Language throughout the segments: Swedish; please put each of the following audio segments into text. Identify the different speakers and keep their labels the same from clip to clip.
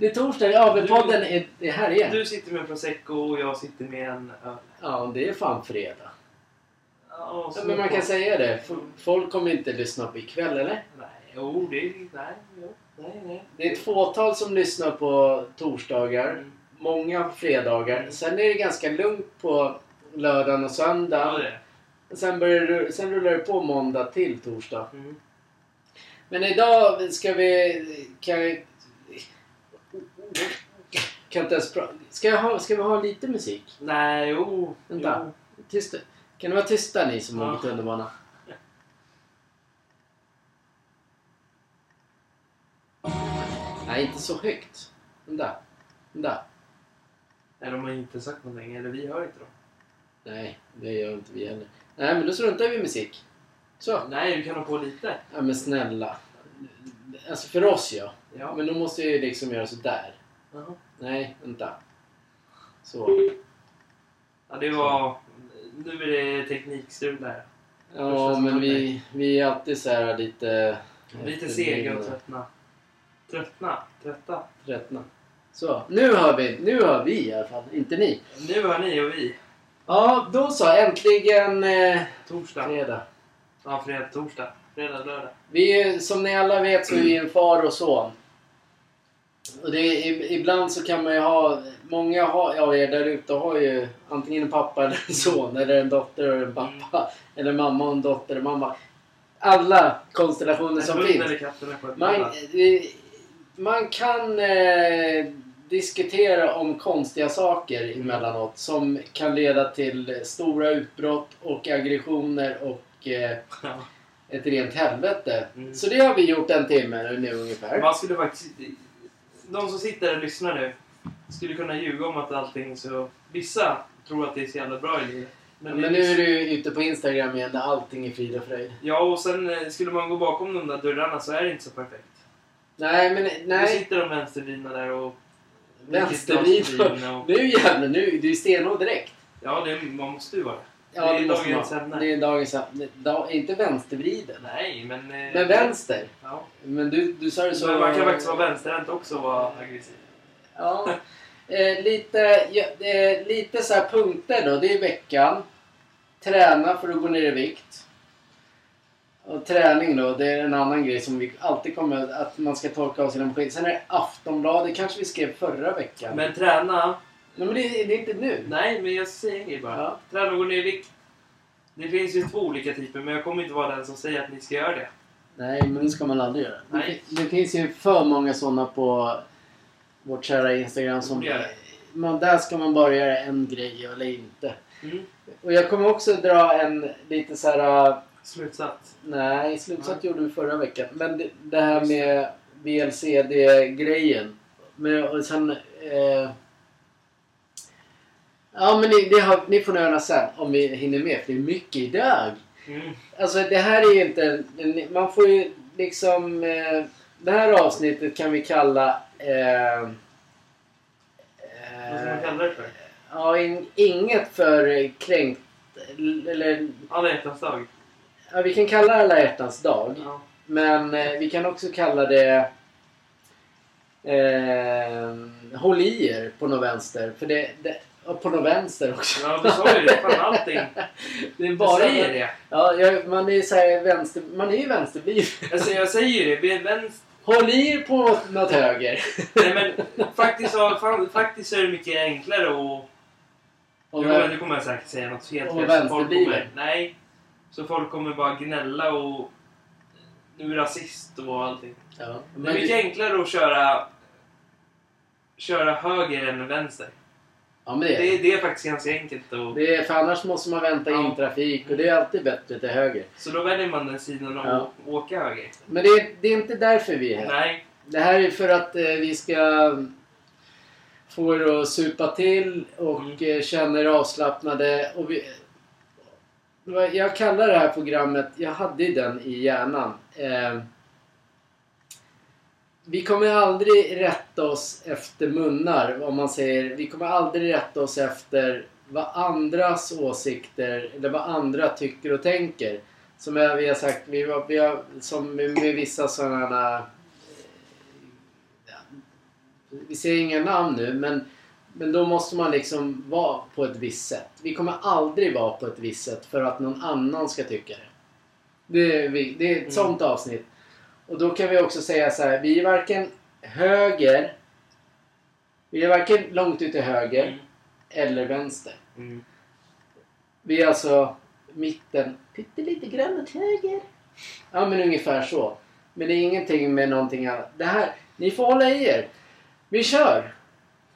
Speaker 1: Det är
Speaker 2: torsdag.
Speaker 1: Ja, men
Speaker 2: Du-
Speaker 1: podden är, är här igen.
Speaker 2: Du sitter med en prosecco och jag sitter med en öl.
Speaker 1: Ja, det är fan fredag.
Speaker 2: Ja,
Speaker 1: Ja, men man kan säga det. Folk kommer inte lyssna på ikväll, eller?
Speaker 2: Nej, jo, det är... Nej, jo, nej, nej.
Speaker 1: Det är ett fåtal som lyssnar på torsdagar.
Speaker 2: Mm.
Speaker 1: Många på fredagar. Sen är det ganska lugnt på lördagen och
Speaker 2: Ja,
Speaker 1: söndagen.
Speaker 2: det.
Speaker 1: Sen, börjar, sen rullar det på måndag till torsdag.
Speaker 2: Mm.
Speaker 1: Men idag ska vi... Kan, jag- kan inte ens. Ska, jag ha, ska vi ha lite musik?
Speaker 2: Nej, jo.
Speaker 1: Vänta. Tysta. Kan ni vara tysta ni som
Speaker 2: Ja.
Speaker 1: åker tunnelbana? Nej, inte så högt. Vänta. Vänta.
Speaker 2: Nej, de har inte sagt någonting. Eller vi hör inte dem.
Speaker 1: Nej, det gör inte vi heller. Nej, men då struntar vi i musik. Så.
Speaker 2: Nej, du kan ha på lite.
Speaker 1: Ja, men snälla. Alltså för oss ja.
Speaker 2: Ja.
Speaker 1: Men då måste ju liksom göra sådär.
Speaker 2: Jaha.
Speaker 1: Nej, vänta. Så.
Speaker 2: Ja, det var... Nu är det teknikstrul där.
Speaker 1: Ja,
Speaker 2: Första
Speaker 1: men vi, vi är alltid så här lite...
Speaker 2: Lite sega och tröttna. Tröttna? Trötta?
Speaker 1: Tröttna. Så, nu hör vi. Nu hör vi i alla fall. Inte ni.
Speaker 2: Nu hör ni och vi.
Speaker 1: Ja, då så. Äntligen eh,
Speaker 2: Torsdag.
Speaker 1: fredag.
Speaker 2: Ja, fredag, torsdag. Fredag, lördag.
Speaker 1: Vi, är- som ni alla vet så är vi en far och son. Och det ibland så kan man ju ha... Många av er där ute har ju antingen en pappa eller en son. Eller en dotter och en pappa. Eller mamma och en dotter och mamma. Alla konstellationer som finns. Man, man kan eh, diskutera om konstiga saker emellanåt som kan leda till stora utbrott och aggressioner och eh,
Speaker 2: Ja.
Speaker 1: ett rent helvete.
Speaker 2: Mm.
Speaker 1: Så det har vi gjort en timme nu, nu ungefär.
Speaker 2: Man skulle faktiskt... De som sitter och lyssnar nu skulle kunna ljuga om att allting så... Vissa tror att det är så jävla bra i livet.
Speaker 1: Men, men nu är
Speaker 2: vissa-
Speaker 1: du ute på Instagram igen där allting är frid och fröjd.
Speaker 2: Ja, och sen eh, skulle man gå bakom de där dörrarna så är det inte så perfekt.
Speaker 1: Nej, men
Speaker 2: Nu
Speaker 1: nej.
Speaker 2: sitter de vänstervridna där och...
Speaker 1: Vänstervridna.
Speaker 2: och...
Speaker 1: Nu jävlar, nu, du är stenhård direkt.
Speaker 2: Ja, det, man måste ju vara.
Speaker 1: Ja,
Speaker 2: Det är
Speaker 1: måste
Speaker 2: dagens
Speaker 1: man.
Speaker 2: ämne.
Speaker 1: Det är dagens ämne. Da, inte vänstervriden.
Speaker 2: Nej, men... eh,
Speaker 1: Men vänster.
Speaker 2: Ja.
Speaker 1: Men du, du sa det så...
Speaker 2: Men man kan faktiskt vara vänsterhänt också och vara aggressiv.
Speaker 1: Ja. Eh, lite, ja, eh, lite så här punkter då. Det är veckan. Träna för att gå ner i vikt. Och träning då, det är en annan grej som vi alltid kommer att man ska torka av sina maskiner. Sen är det Aftonbladet, kanske vi skrev förra veckan.
Speaker 2: Men träna...
Speaker 1: Nej, men det, det är inte nu.
Speaker 2: Nej, men jag säger grej bara.
Speaker 1: Ja.
Speaker 2: Träna och gå ner i vikt. Det finns ju två olika typer, men jag kommer inte vara den som säger att ni ska göra det.
Speaker 1: Nej, men det ska man aldrig göra. Det,
Speaker 2: Nej.
Speaker 1: fin- det finns ju för många sådana på vårt kära Instagram som...
Speaker 2: det.
Speaker 1: Man, där ska man bara göra en grej eller inte.
Speaker 2: Mm.
Speaker 1: Och jag kommer också dra en lite så här... äh,
Speaker 2: Slutsats.
Speaker 1: Nej, slutsats
Speaker 2: Nej.
Speaker 1: gjorde vi förra veckan. Men det, det här med VLCD-grejen. Och sen... Eh, ja, men ni, det har, ni får höra sen om vi hinner med. För det är mycket idag.
Speaker 2: Mm.
Speaker 1: Alltså det här är ju inte... Man får ju liksom... Eh, det här avsnittet kan vi kalla... Eh,
Speaker 2: Vad ska man
Speaker 1: eh,
Speaker 2: kalla det för?
Speaker 1: ja, in, inget för kränkt... Eller...
Speaker 2: Alla hjärtans dag.
Speaker 1: Ja, vi kan kalla det alla hjärtans dag.
Speaker 2: Ja.
Speaker 1: Men eh, vi kan också kalla det eh, håll i er på något vänster. För det, det, på någon vänster också.
Speaker 2: Ja, du sa ju det. Fan allting.
Speaker 1: Det är
Speaker 2: Du
Speaker 1: bara...
Speaker 2: säger det.
Speaker 1: Ja, jag, man är så här vänster... Man är ju vänsterbil.
Speaker 2: Alltså, jag säger ju det. Vi är vänster.
Speaker 1: Håll i er på något höger.
Speaker 2: Nej, men faktiskt, fan, faktiskt är det mycket enklare att...
Speaker 1: Och
Speaker 2: Jo, nu kommer jag säkert säga något helt fel. folk kommer- Nej. Så folk kommer bara gnälla och... Nu är rasist och allting.
Speaker 1: ja,
Speaker 2: Det är mycket
Speaker 1: det,
Speaker 2: enklare att köra... Köra höger än vänster.
Speaker 1: Ja, men det,
Speaker 2: Det,
Speaker 1: är,
Speaker 2: är- det är faktiskt ganska enkelt. Och,
Speaker 1: det är, för annars måste man vänta in
Speaker 2: Ja.
Speaker 1: trafik och det är alltid bättre till höger.
Speaker 2: så då väljer man den sidan om
Speaker 1: Ja.
Speaker 2: åka höger.
Speaker 1: Men det är, det är inte därför vi är här.
Speaker 2: Nej.
Speaker 1: Det här är för att eh, vi ska få er att supa till och
Speaker 2: Mm.
Speaker 1: eh, känna er avslappnade. Och vi, jag kallar det här programmet, jag hade den i hjärnan. Eh, vi kommer aldrig rätta oss efter munnar, om man säger. Vi kommer aldrig rätta oss efter vad andras åsikter eller vad andra tycker och tänker. Som jag, vi har sagt, vi, har- vi har, som med, med vissa sådana vi säger inga namn nu men, men då måste man liksom vara på ett visst sätt. Vi kommer aldrig vara på ett visst sätt för att någon annan ska tycka det. Det är, det är ett
Speaker 2: Mm.
Speaker 1: sånt avsnitt. Och då kan vi också säga så här, vi är varken höger, vi är varken långt ut till höger
Speaker 2: Mm.
Speaker 1: eller vänster.
Speaker 2: Mm.
Speaker 1: Vi är alltså mitten, pyttelite grann åt höger. Ja men ungefär så. Men det är ingenting med någonting annat. Det här, ni får hålla i er. Vi kör!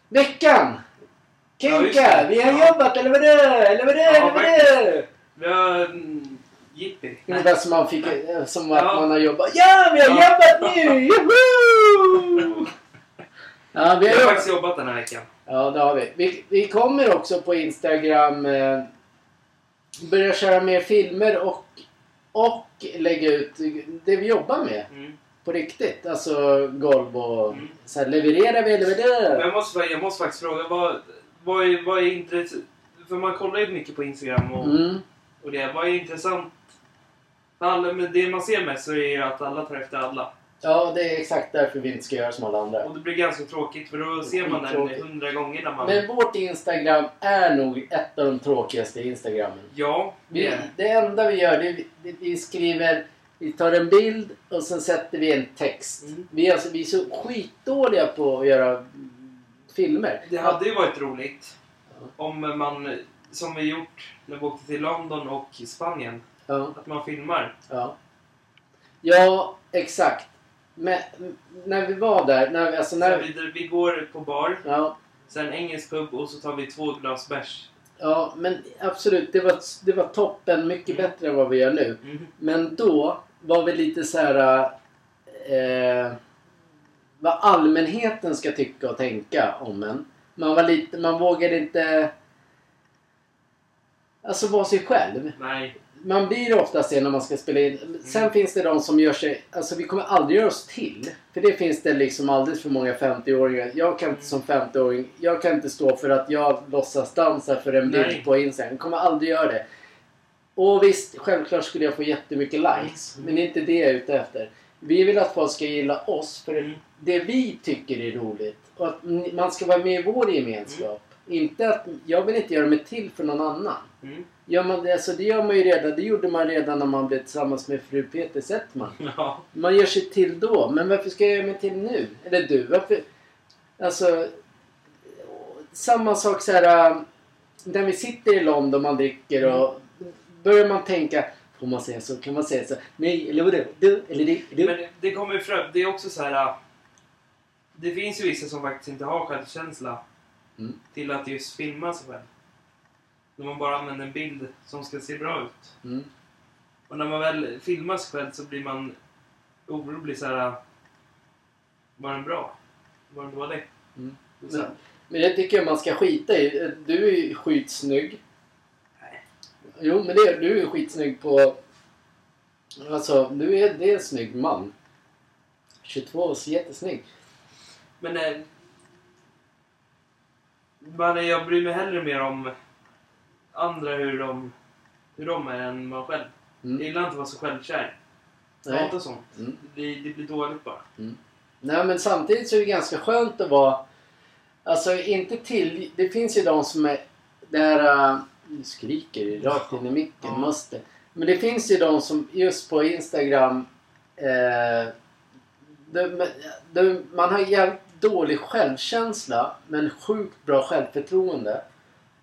Speaker 1: Veckan!
Speaker 2: Ja,
Speaker 1: Kenka!
Speaker 2: det.
Speaker 1: vi har
Speaker 2: Ja.
Speaker 1: jobbat, eller vadå? Eller vadå?
Speaker 2: Ja,
Speaker 1: eller vadå?
Speaker 2: Vi har... Jippi.
Speaker 1: Ungefär som man fick, eh, som att
Speaker 2: Ja.
Speaker 1: man har jobbat. Ja, vi har
Speaker 2: Ja.
Speaker 1: jobbat nu! Joho! Ja, vi har
Speaker 2: har faktiskt jobbat den här veckan.
Speaker 1: Ja, det har vi. vi. Vi kommer också på Instagram eh, börja köra mer filmer och, och lägga ut det vi jobbar med
Speaker 2: Mm.
Speaker 1: på riktigt. Alltså golv och
Speaker 2: Mm.
Speaker 1: så här, levererar vi eller vad
Speaker 2: jag måste, jag måste faktiskt fråga, vad, vad, är, vad är intressant? För man kollar ju mycket på Instagram och,
Speaker 1: mm.
Speaker 2: och det. Vad är intressant? Alla, men det man ser mest så är ju att alla tar efter alla.
Speaker 1: Ja, det är exakt därför vi inte ska göra som alla andra.
Speaker 2: Och det blir ganska tråkigt för då ser man den hundra gånger när man...
Speaker 1: Men vårt Instagram är nog ett av de tråkigaste Instagrammen.
Speaker 2: Ja, det är det.
Speaker 1: det enda vi gör det är vi, vi skriver, vi tar en bild och sen sätter vi en text.
Speaker 2: Mm.
Speaker 1: Vi, är alltså, vi är så skitdåliga på att göra filmer.
Speaker 2: Det hade ju varit roligt om man, som vi gjort när vi åkte till London och Spanien,
Speaker 1: Ja,
Speaker 2: att man filmar.
Speaker 1: ja. ja exakt. Men när vi var där, när alltså
Speaker 2: Så
Speaker 1: när,
Speaker 2: vi, vi går på bar,
Speaker 1: ja,
Speaker 2: sen engelsk pub och så tar vi två glas bärs.
Speaker 1: ja, men absolut. Det var, det var toppen. Mycket
Speaker 2: Mm.
Speaker 1: bättre än vad vi gör nu.
Speaker 2: Mm.
Speaker 1: Men då var vi lite så här... Eh, vad allmänheten ska tycka och tänka om en. Man var lite... Man vågade inte... Alltså vara sig själv.
Speaker 2: Nej.
Speaker 1: Man blir oftast det när man ska spela in. Sen
Speaker 2: Mm.
Speaker 1: finns det de som gör sig... Alltså vi kommer aldrig göra oss till. För det finns det liksom alldeles för många 50-åringar. Jag kan inte som 50-åring... Jag kan inte stå för att jag låtsas dansa för en bild
Speaker 2: Nej.
Speaker 1: på Instagram. Jag kommer aldrig göra det. Och visst, självklart skulle jag få jättemycket likes.
Speaker 2: Mm.
Speaker 1: Men det är inte det jag är ute efter. Vi vill att folk ska gilla oss för
Speaker 2: Mm.
Speaker 1: det vi tycker är roligt. Och att man ska vara med i vår gemenskap. Inte att... Jag vill inte göra mig till för någon annan.
Speaker 2: Mm.
Speaker 1: Gör man det, alltså det gör man ju redan. Det gjorde man redan när man blev tillsammans med fru Peter Settman.
Speaker 2: Ja.
Speaker 1: Man gör sig till då. Men varför ska jag göra mig till nu? Eller du, varför? Alltså... Samma sak så här... äh, När vi sitter i London och man dricker och... Börjar man tänka... Får man säga så? Kan man säga så? Nej, eller vadå? Du, eller du, du.
Speaker 2: Men det, det kommer ju fram, det är också så här. äh, Det finns ju vissa som faktiskt inte har självkänsla
Speaker 1: Mm.
Speaker 2: till att just filma sig själv. När man bara använder en bild som ska se bra ut.
Speaker 1: Mm.
Speaker 2: Och när man väl filmar sig själv så blir man orolig så här. äh, Var den bra? Var den dålig?
Speaker 1: Mm. Men, men det tycker jag man ska skita i. Du är ju skitsnygg.
Speaker 2: Nej.
Speaker 1: Jo, men det är, du är skitsnygg på... Alltså, du är, det är en snygg man. 22, så jättesnygg.
Speaker 2: Men man, jag bryr mig hellre mer om andra hur de, hur de är än man själv. Jag
Speaker 1: Mm.
Speaker 2: gillar inte att vara så självkär. Jag hatar sånt.
Speaker 1: Mm.
Speaker 2: Det, blir, det blir dåligt bara.
Speaker 1: Nej, men samtidigt så är det ganska skönt att vara... Alltså inte till... Det finns ju de som är... Det här... äh, nu skriker det rakt in i micken.
Speaker 2: Ja.
Speaker 1: Måste. Men det finns ju de som just på Instagram... Eh, de, de, man har jävligt dålig självkänsla men sjukt bra självförtroende.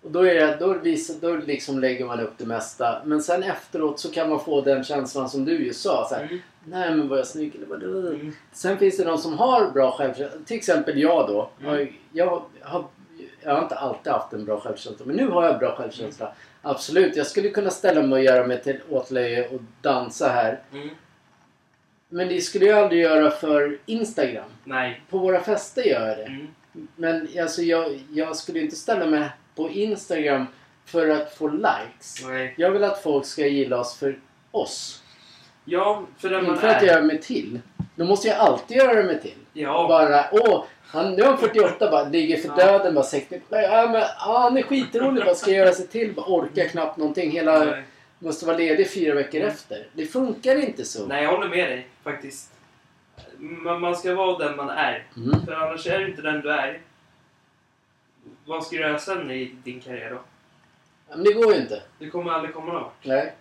Speaker 1: Och då, är det, då, visar, då liksom lägger man upp det mesta. Men sen efteråt så kan man få den känslan som du ju sa. Så här,
Speaker 2: Mm.
Speaker 1: Nej men var jag snygg eller vad
Speaker 2: Mm.
Speaker 1: Sen finns det de som har bra självkänsla. Till exempel jag då.
Speaker 2: Mm.
Speaker 1: Jag, jag, har, jag har inte alltid haft en bra självkänsla. Men nu har jag bra självkänsla. Absolut. Jag skulle kunna ställa mig och göra mig till åtlöje och dansa här.
Speaker 2: Mm.
Speaker 1: Men det skulle jag aldrig göra för Instagram.
Speaker 2: Nej.
Speaker 1: På våra fester gör jag det.
Speaker 2: Mm.
Speaker 1: Men alltså, jag, jag skulle inte ställa mig på Instagram för att få likes.
Speaker 2: Nej.
Speaker 1: Jag vill att folk ska gilla oss för oss.
Speaker 2: Ja, för den man
Speaker 1: Inte för att
Speaker 2: är.
Speaker 1: göra mig till. Då måste jag alltid göra mig till.
Speaker 2: Ja.
Speaker 1: Bara, åh, han, nu är han 48 bara, ligger för
Speaker 2: Ja.
Speaker 1: döden bara 60. Ja, men, ja, han är skitrolig, vad ska jag göra sig till? Bara orkar knappt någonting. Hela,
Speaker 2: Nej.
Speaker 1: måste vara ledig fyra veckor efter. Det funkar inte så.
Speaker 2: Nej, jag håller med dig faktiskt. Man, man ska vara den man är.
Speaker 1: Mm.
Speaker 2: För annars är du inte den du är. Vad ska du göra sen i din karriär då?
Speaker 1: Men det går ju inte.
Speaker 2: Du kommer aldrig komma någon.
Speaker 1: Nej.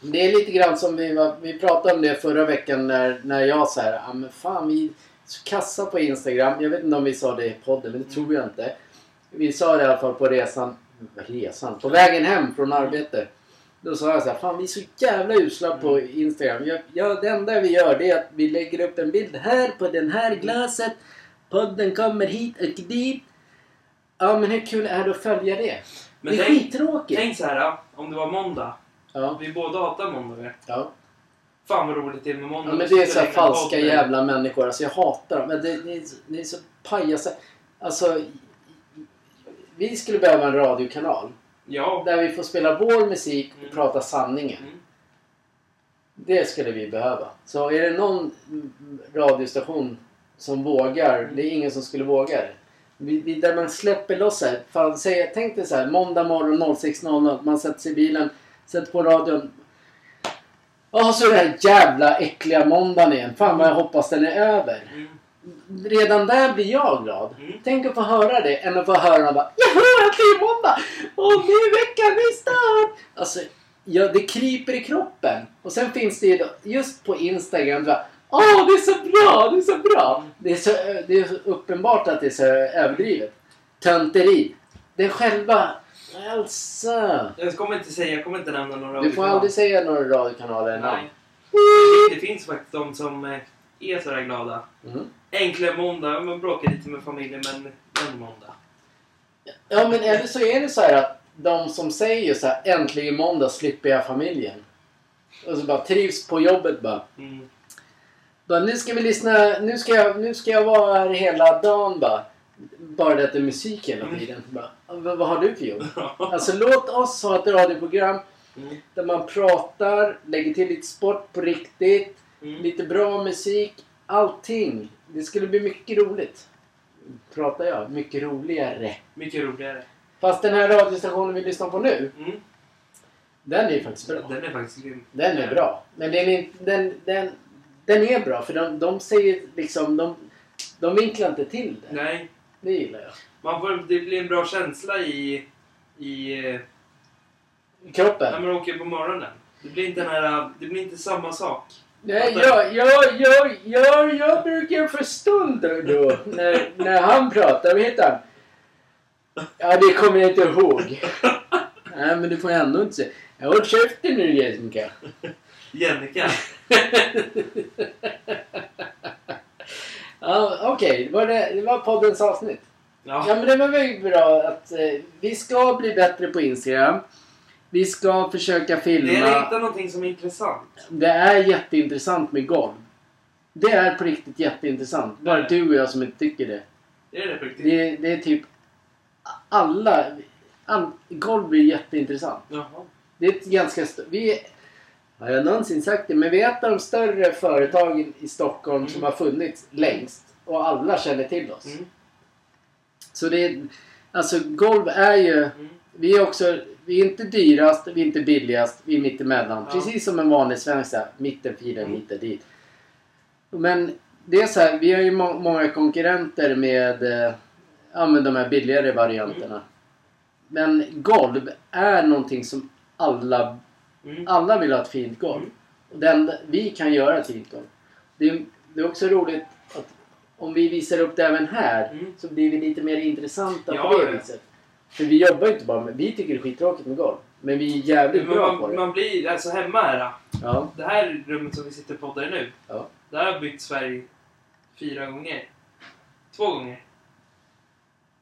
Speaker 1: Det är lite grann som vi, var, vi pratade om det förra veckan när, när jag sa här, ah, men fan vi så kassa på Instagram. Jag vet inte om vi sa det i podden, men det tror jag inte. Vi sa det i alla fall på resan, resan, på vägen hem från arbete. Då sa jag så här, fan vi är så jävla usla på Instagram. Jag, jag, det enda vi gör det är att vi lägger upp en bild här på den här glaset. Podden kommer hit och dit. Ja men hur kul är det att följa det?
Speaker 2: Men
Speaker 1: det är
Speaker 2: tänk,
Speaker 1: skittråkigt.
Speaker 2: tänk så här, om det var måndag.
Speaker 1: Ja,
Speaker 2: Vi båda hatar måndagar.
Speaker 1: ja.
Speaker 2: Fan vad roligt det är med måndag.
Speaker 1: Ja, men det är så
Speaker 2: en
Speaker 1: falska
Speaker 2: podd.
Speaker 1: jävla människor. Alltså jag hatar dem. Men det, det, är, det är så pajaser. Alltså... Vi skulle behöva en radiokanal.
Speaker 2: Ja.
Speaker 1: Där vi får spela vår musik och
Speaker 2: Mm.
Speaker 1: prata sanningen.
Speaker 2: Mm.
Speaker 1: Det skulle vi behöva. Så är det någon mm, radiostation som vågar. Det är ingen som skulle våga det. Vi, där man släpper loss här. Fan, säg, tänk dig så här. Måndag morgon 06.00. Man sätter sig i bilen. Sätter på radion. Och så den här jävla äckliga måndagen igen. Fan vad jag hoppas den är över.
Speaker 2: Mm.
Speaker 1: Redan där blir jag glad.
Speaker 2: Mm.
Speaker 1: Tänk att få höra det än att få höra bara Jaha, äntligen måndag! Och nu är veckan i start! Alltså, ja, det kryper i kroppen. Och sen finns det ju då, just på Instagram bara Åh, det är så bra! Det är så bra! Det är så, det är så uppenbart att det är så överdrivet. Tönteri. Det är själva... Elsa!
Speaker 2: Jag kommer inte säga, jag kommer inte nämna några
Speaker 1: Du får aldrig säga några radiokanaler.
Speaker 2: Nej. Det finns faktiskt de som eh, är sådär glada.
Speaker 1: Mm.
Speaker 2: Enkla måndag, man bråkar lite med familjen men en måndag.
Speaker 1: Ja men eller så är det så här att de som säger så här äntligen måndag slipper jag familjen. Och så bara trivs på jobbet bara.
Speaker 2: Mm.
Speaker 1: bara nu ska vi lyssna, nu ska jag, nu ska jag vara här hela dagen bara. Bara det att det är musik hela
Speaker 2: Mm.
Speaker 1: tiden. Bara, vad, vad har du för jobb? Alltså låt oss ha ett radioprogram
Speaker 2: Mm.
Speaker 1: där man pratar, lägger till lite sport på riktigt,
Speaker 2: Mm.
Speaker 1: lite bra musik, allting. Det skulle bli mycket roligt. Pratar jag? Mycket roligare.
Speaker 2: Mycket roligare.
Speaker 1: Fast den här radiostationen vi lyssnar på nu,
Speaker 2: Mm.
Speaker 1: den är ju faktiskt bra.
Speaker 2: Den är faktiskt grym.
Speaker 1: Den är bra. Men den är, den, den, den är bra för de, de säger liksom, de, de vinklar inte till det.
Speaker 2: Nej,
Speaker 1: Det gillar jag.
Speaker 2: man får, det blir en bra känsla i, i eh, när
Speaker 1: Kroppen.
Speaker 2: man åker på morgonen. Det blir inte, den här, det blir inte samma sak.
Speaker 1: Nej, jag, jag, jag, jag, jag brukar förstå då när, när han pratar. Vad heter han? Ja, det kommer jag inte ihåg. Nej, men du får ändå inte säga. Jag håll käften nu Jessica.
Speaker 2: Jennica.
Speaker 1: Ja, Okej, det, var det, det var poddens avsnitt. Ja
Speaker 2: Ja.
Speaker 1: men det var väl bra att eh, vi ska bli bättre på Instagram. Vi ska försöka
Speaker 2: Det är
Speaker 1: filma.
Speaker 2: hitta någonting som är intressant.
Speaker 1: Det är jätteintressant med golv. Det är på riktigt jätteintressant. Bara
Speaker 2: Nej.
Speaker 1: du och jag som inte tycker det.
Speaker 2: Det är det på riktigt.
Speaker 1: Det, är- det är typ alla. All, golv blir jätteintressant.
Speaker 2: Jaha.
Speaker 1: Det är ett ganska stort... Vi är, har jag någonsin sagt det? Men vi är ett av de större företagen i Stockholm som
Speaker 2: Mm.
Speaker 1: har funnits längst. Och alla känner till oss.
Speaker 2: Mm.
Speaker 1: Så det är... Alltså golv är ju...
Speaker 2: Mm.
Speaker 1: Vi är också... Vi är inte dyrast, vi är inte billigast, vi är mittemellan.
Speaker 2: Ja.
Speaker 1: Precis som en vanlig svensk mittenfilen
Speaker 2: Mm.
Speaker 1: hit och dit. Men det är så här, vi har ju må- många konkurrenter med... Eh, Ja men de här billigare varianterna. Men golv är någonting som alla,
Speaker 2: Mm.
Speaker 1: alla vill ha ett fint golv.
Speaker 2: Mm.
Speaker 1: Och det enda, vi kan göra ett fint golv. Det är, det är också roligt att om vi visar upp det även här
Speaker 2: Mm.
Speaker 1: så blir vi lite mer intressanta
Speaker 2: Ja,
Speaker 1: på det viset. För vi jobbar ju inte bara med, vi tycker det är skittråkigt med golv. Men vi är jävligt
Speaker 2: Men
Speaker 1: bra på
Speaker 2: man,
Speaker 1: det.
Speaker 2: man blir, alltså hemma här.
Speaker 1: Ja.
Speaker 2: Det här rummet som vi sitter och poddar i nu.
Speaker 1: Ja.
Speaker 2: Där har jag bytt färg fyra gånger. Två gånger.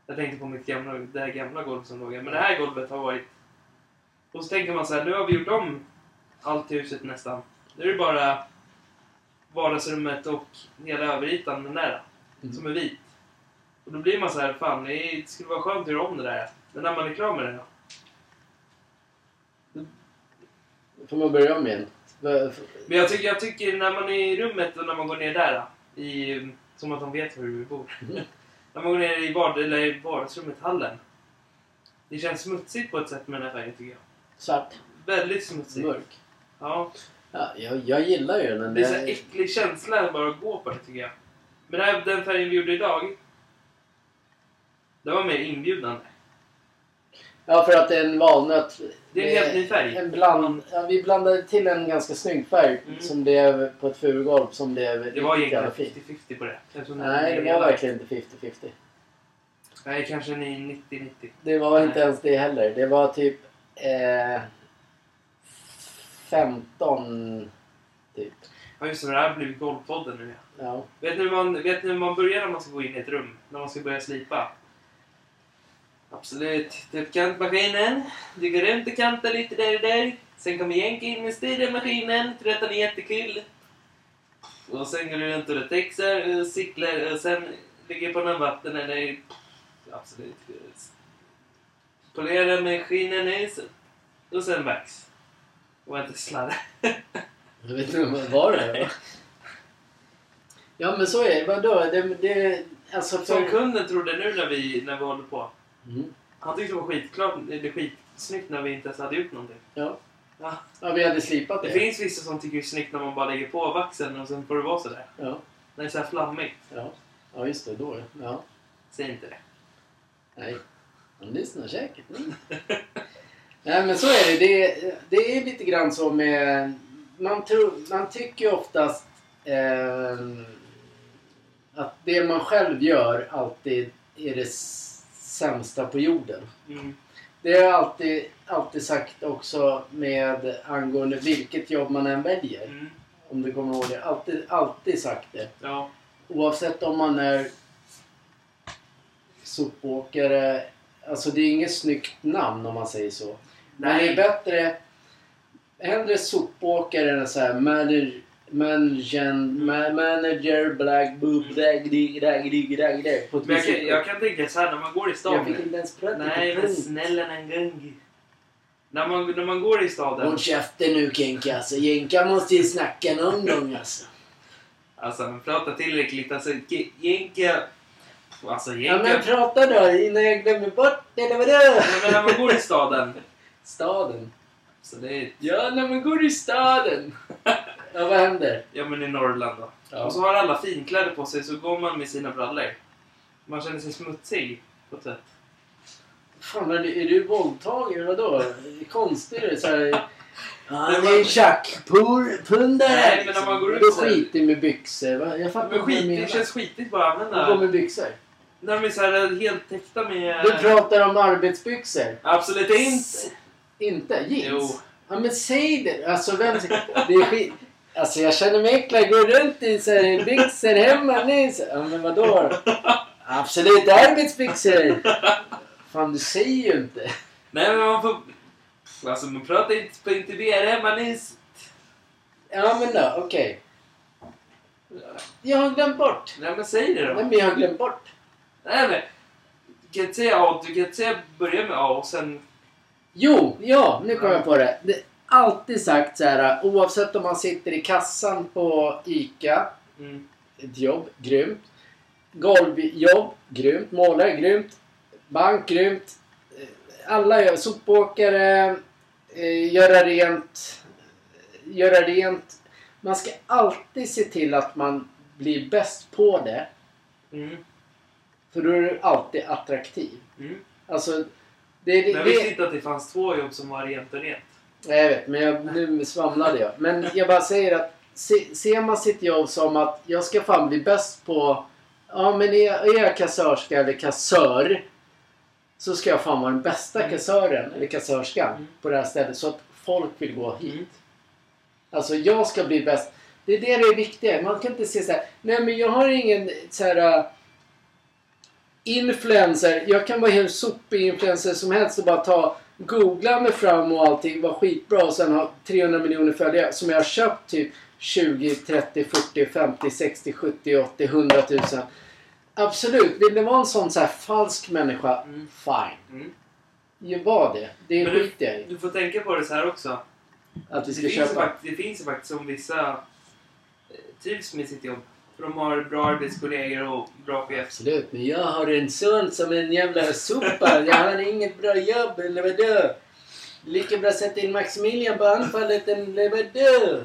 Speaker 2: Jag tänkte på mitt gamla, det här gamla golvet som låg här. Men det här golvet har varit... Och så tänker man så här, nu har vi gjort om allt i huset nästan. Nu är det bara vardagsrummet och hela överytan den där
Speaker 1: Mm.
Speaker 2: som är vit. Och då blir man så här, fan det skulle vara skönt att göra om det där. Men när man är klar med det då?
Speaker 1: Får man börja om igen.
Speaker 2: Men jag tycker, jag tycker när man är i rummet och när man går ner där. I, som att de vet hur vi bor. När man går ner i, vard, eller i vardagsrummet, hallen. Det känns smutsigt på ett sätt med den här färgen tycker jag.
Speaker 1: Svart.
Speaker 2: Väldigt smutsigt.
Speaker 1: Mörk.
Speaker 2: Ja,
Speaker 1: Ja, jag, jag gillar ju den.
Speaker 2: det är så här äcklig känsla bara att gå på det tycker jag. Men här- den färgen vi gjorde idag. Den var mer inbjudande.
Speaker 1: Ja, för att det är en valnöt.
Speaker 2: Det är en helt ny färg.
Speaker 1: En bland, ja, vi blandade till en ganska snygg färg
Speaker 2: Mm.
Speaker 1: som blev på ett furugolv som blev
Speaker 2: Det var egentligen
Speaker 1: fint.
Speaker 2: 50-50 på det. Eftersom
Speaker 1: Nej, det var
Speaker 2: hela-
Speaker 1: verkligen inte 50-50.
Speaker 2: Nej, kanske ni 90-90.
Speaker 1: Det var
Speaker 2: Nej.
Speaker 1: inte ens det heller. Det var typ eh, 15 typ.
Speaker 2: Ja just det, det här har blivit Golvpodden nu ja.
Speaker 1: Ja.
Speaker 2: Vet ni, hur man, vet ni hur man börjar när man ska gå in i ett rum? När man ska börja slipa? Absolut. Typ kantmaskinen. Du går runt och kantar lite där och där. Sen kommer Jenke in med styrmaskinen. Tror att han är jättekul. Och sen går du runt och texar och cyklar och sen ligger på någon vatten eller... Absolut. Polera maskinen nu. Och sen vax. Och inte sladda.
Speaker 1: Jag vet inte vad var det? va? Ja men så är det. Vadå? Det, det, alltså
Speaker 2: Som
Speaker 1: för...
Speaker 2: kunden trodde nu när vi, när vi håller på.
Speaker 1: Mm.
Speaker 2: Han tyckte det var skitklart, eller skitsnyggt när vi inte ens hade gjort någonting.
Speaker 1: Ja.
Speaker 2: Ja.
Speaker 1: ja, vi hade slipat
Speaker 2: Det
Speaker 1: det.
Speaker 2: finns vissa som tycker det är snyggt när man bara lägger på vaxen och sen får det vara sådär.
Speaker 1: Ja.
Speaker 2: När det är såhär flammigt.
Speaker 1: Ja. ja, just det. Då ja.
Speaker 2: Säg inte det.
Speaker 1: Nej. Han lyssnar säkert. Nej. Nej men så är det. det. Det är lite grann så med... Man, tror, man tycker oftast eh, att det man själv gör alltid är det sämsta på jorden.
Speaker 2: Mm.
Speaker 1: Det har jag alltid, alltid sagt också med angående vilket jobb man än väljer.
Speaker 2: Mm.
Speaker 1: Om du kommer ihåg det. Alltid, alltid sagt det.
Speaker 2: Ja.
Speaker 1: Oavsett om man är sopåkare. Alltså det är inget snyggt namn om man säger så. Men det är
Speaker 2: Nej.
Speaker 1: bättre... Hellre sopåkare än så här manager... Manager, ma- manager, black boob, rag, dig, rag, dig, rag, dig. På ett
Speaker 2: Men jag kan, jag kan tänka så här när man går i
Speaker 1: Jag
Speaker 2: stan.
Speaker 1: fick inte ens prata
Speaker 2: Nej men snälla nån gång. När man, när man går i staden.
Speaker 1: Håll käften nu Kenka alltså. Jänka måste ju snacka någon gång alltså.
Speaker 2: Alltså men prata tillräckligt. Alltså Jenka... Alltså
Speaker 1: Ja
Speaker 2: Jenka...
Speaker 1: men prata då innan jag glömmer bort det eller vadå?
Speaker 2: Men när man går i staden.
Speaker 1: Staden.
Speaker 2: Så det är...
Speaker 1: Ja, när man går i staden. Ja, vad händer?
Speaker 2: Ja men i Norrland då.
Speaker 1: Ja.
Speaker 2: Och så har alla finkläder på sig så går man med sina brallor. Man känner sig smutsig på ett sätt.
Speaker 1: Fan, är du, är du våldtagen? Vadå? Det är konstigt det. Så här, ja,
Speaker 2: Nej,
Speaker 1: det är en tjackpundare.
Speaker 2: Nej, men när man går ut så
Speaker 1: skiter med byxor. Va? Jag fattar
Speaker 2: Men skit,
Speaker 1: du
Speaker 2: det känns skitigt bara att
Speaker 1: Gå
Speaker 2: använda.
Speaker 1: med byxor.
Speaker 2: När de är så här helt täckta med...
Speaker 1: Du pratar om arbetsbyxor.
Speaker 2: Absolut inte.
Speaker 1: Inte? Jeans?
Speaker 2: Jo.
Speaker 1: Ja, men säg det. Alltså, vem... Det är skit... Alltså jag känner mig äcklad. Går runt i så här byxor hemma nu. Så... Ja men vadå? Absolut arbetsbyxor. Fan du säger ju inte.
Speaker 2: Nej men man får... Alltså man pratar inte på intervjuer, man är...
Speaker 1: Ja men då, okej. Jag har glömt bort.
Speaker 2: Nej men säg det
Speaker 1: Nej
Speaker 2: då.
Speaker 1: men jag har glömt bort.
Speaker 2: Nej men... Du kan inte säga A, du kan inte säga börja med A och sen...
Speaker 1: Jo, ja, nu kom jag på det. det alltid sagt så här, oavsett om man sitter i kassan på ICA,
Speaker 2: Mm.
Speaker 1: ett jobb, grymt. Golvjobb, grymt. Målare, grymt. Bank, grymt. Eh, Alla gör, sopåkare, eh, göra rent, göra rent. Man ska alltid se till att man blir bäst på det.
Speaker 2: Mm.
Speaker 1: För då är du alltid attraktiv.
Speaker 2: Mm.
Speaker 1: Alltså, det, det,
Speaker 2: Men jag visste inte att det fanns två jobb som var rent och rent.
Speaker 1: Nej, jag vet, men jag, nu svamlade jag. Men jag bara säger att se, ser man sitt jobb som att jag ska fan bli bäst på... Ja, men är, är jag kassörska eller kassör så ska jag fan vara den bästa
Speaker 2: Mm.
Speaker 1: kassören eller kassörskan
Speaker 2: Mm.
Speaker 1: på det här stället så att folk vill gå hit.
Speaker 2: Mm.
Speaker 1: Alltså jag ska bli bäst. Det är det det är viktiga. Man kan inte se så här. Nej men jag har ingen så här uh, influencer. Jag kan vara helt sopig influencer som helst och bara ta googla mig fram och allting vara skitbra och sen ha 300 miljoner följare som jag har köpt typ 20, 30, 40, 50, 60, 70, 80, 100 000. Absolut, vill det vara en sån så här falsk människa,
Speaker 2: Mm.
Speaker 1: fine.
Speaker 2: Mm.
Speaker 1: Ju var det. Det
Speaker 2: du-
Speaker 1: skiter jag i.
Speaker 2: Du får tänka på det så här också.
Speaker 1: Att vi
Speaker 2: Det
Speaker 1: ska
Speaker 2: finns, ju
Speaker 1: köpa.
Speaker 2: det finns ju faktiskt som vissa eh, trivs med sitt jobb. För de har bra arbetskollegor och bra chef.
Speaker 1: Absolut, men jag har en son som en jävla sopa. Jag har inget bra jobb, eller vadå? Lika bra sätta in Maximilian på anfallet eller vadå?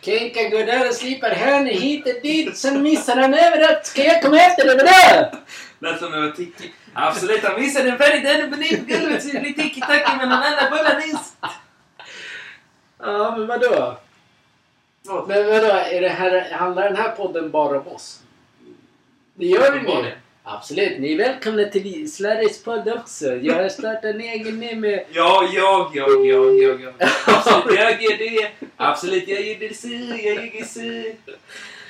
Speaker 1: Kenka går där och slipar hörnor hit och dit, sen missar han överallt. Ska jag komma efter eller vadå?
Speaker 2: Lät som jag var tiki. Absolut, han missade en färg där uppe ner på golvet så det blir tiki-taki mellan alla bollar nyss.
Speaker 1: Ja, men vadå? Men vadå, är det här, handlar den här podden bara om oss? Det gör den ju. Absolut, ni är välkomna till Slarris podd också. Jag har startat en egen nu med
Speaker 2: Ja, jag, jag, jag, jag, jag. Absolut, jag gör det. Absolut, jag gör det si, jag ljuger si.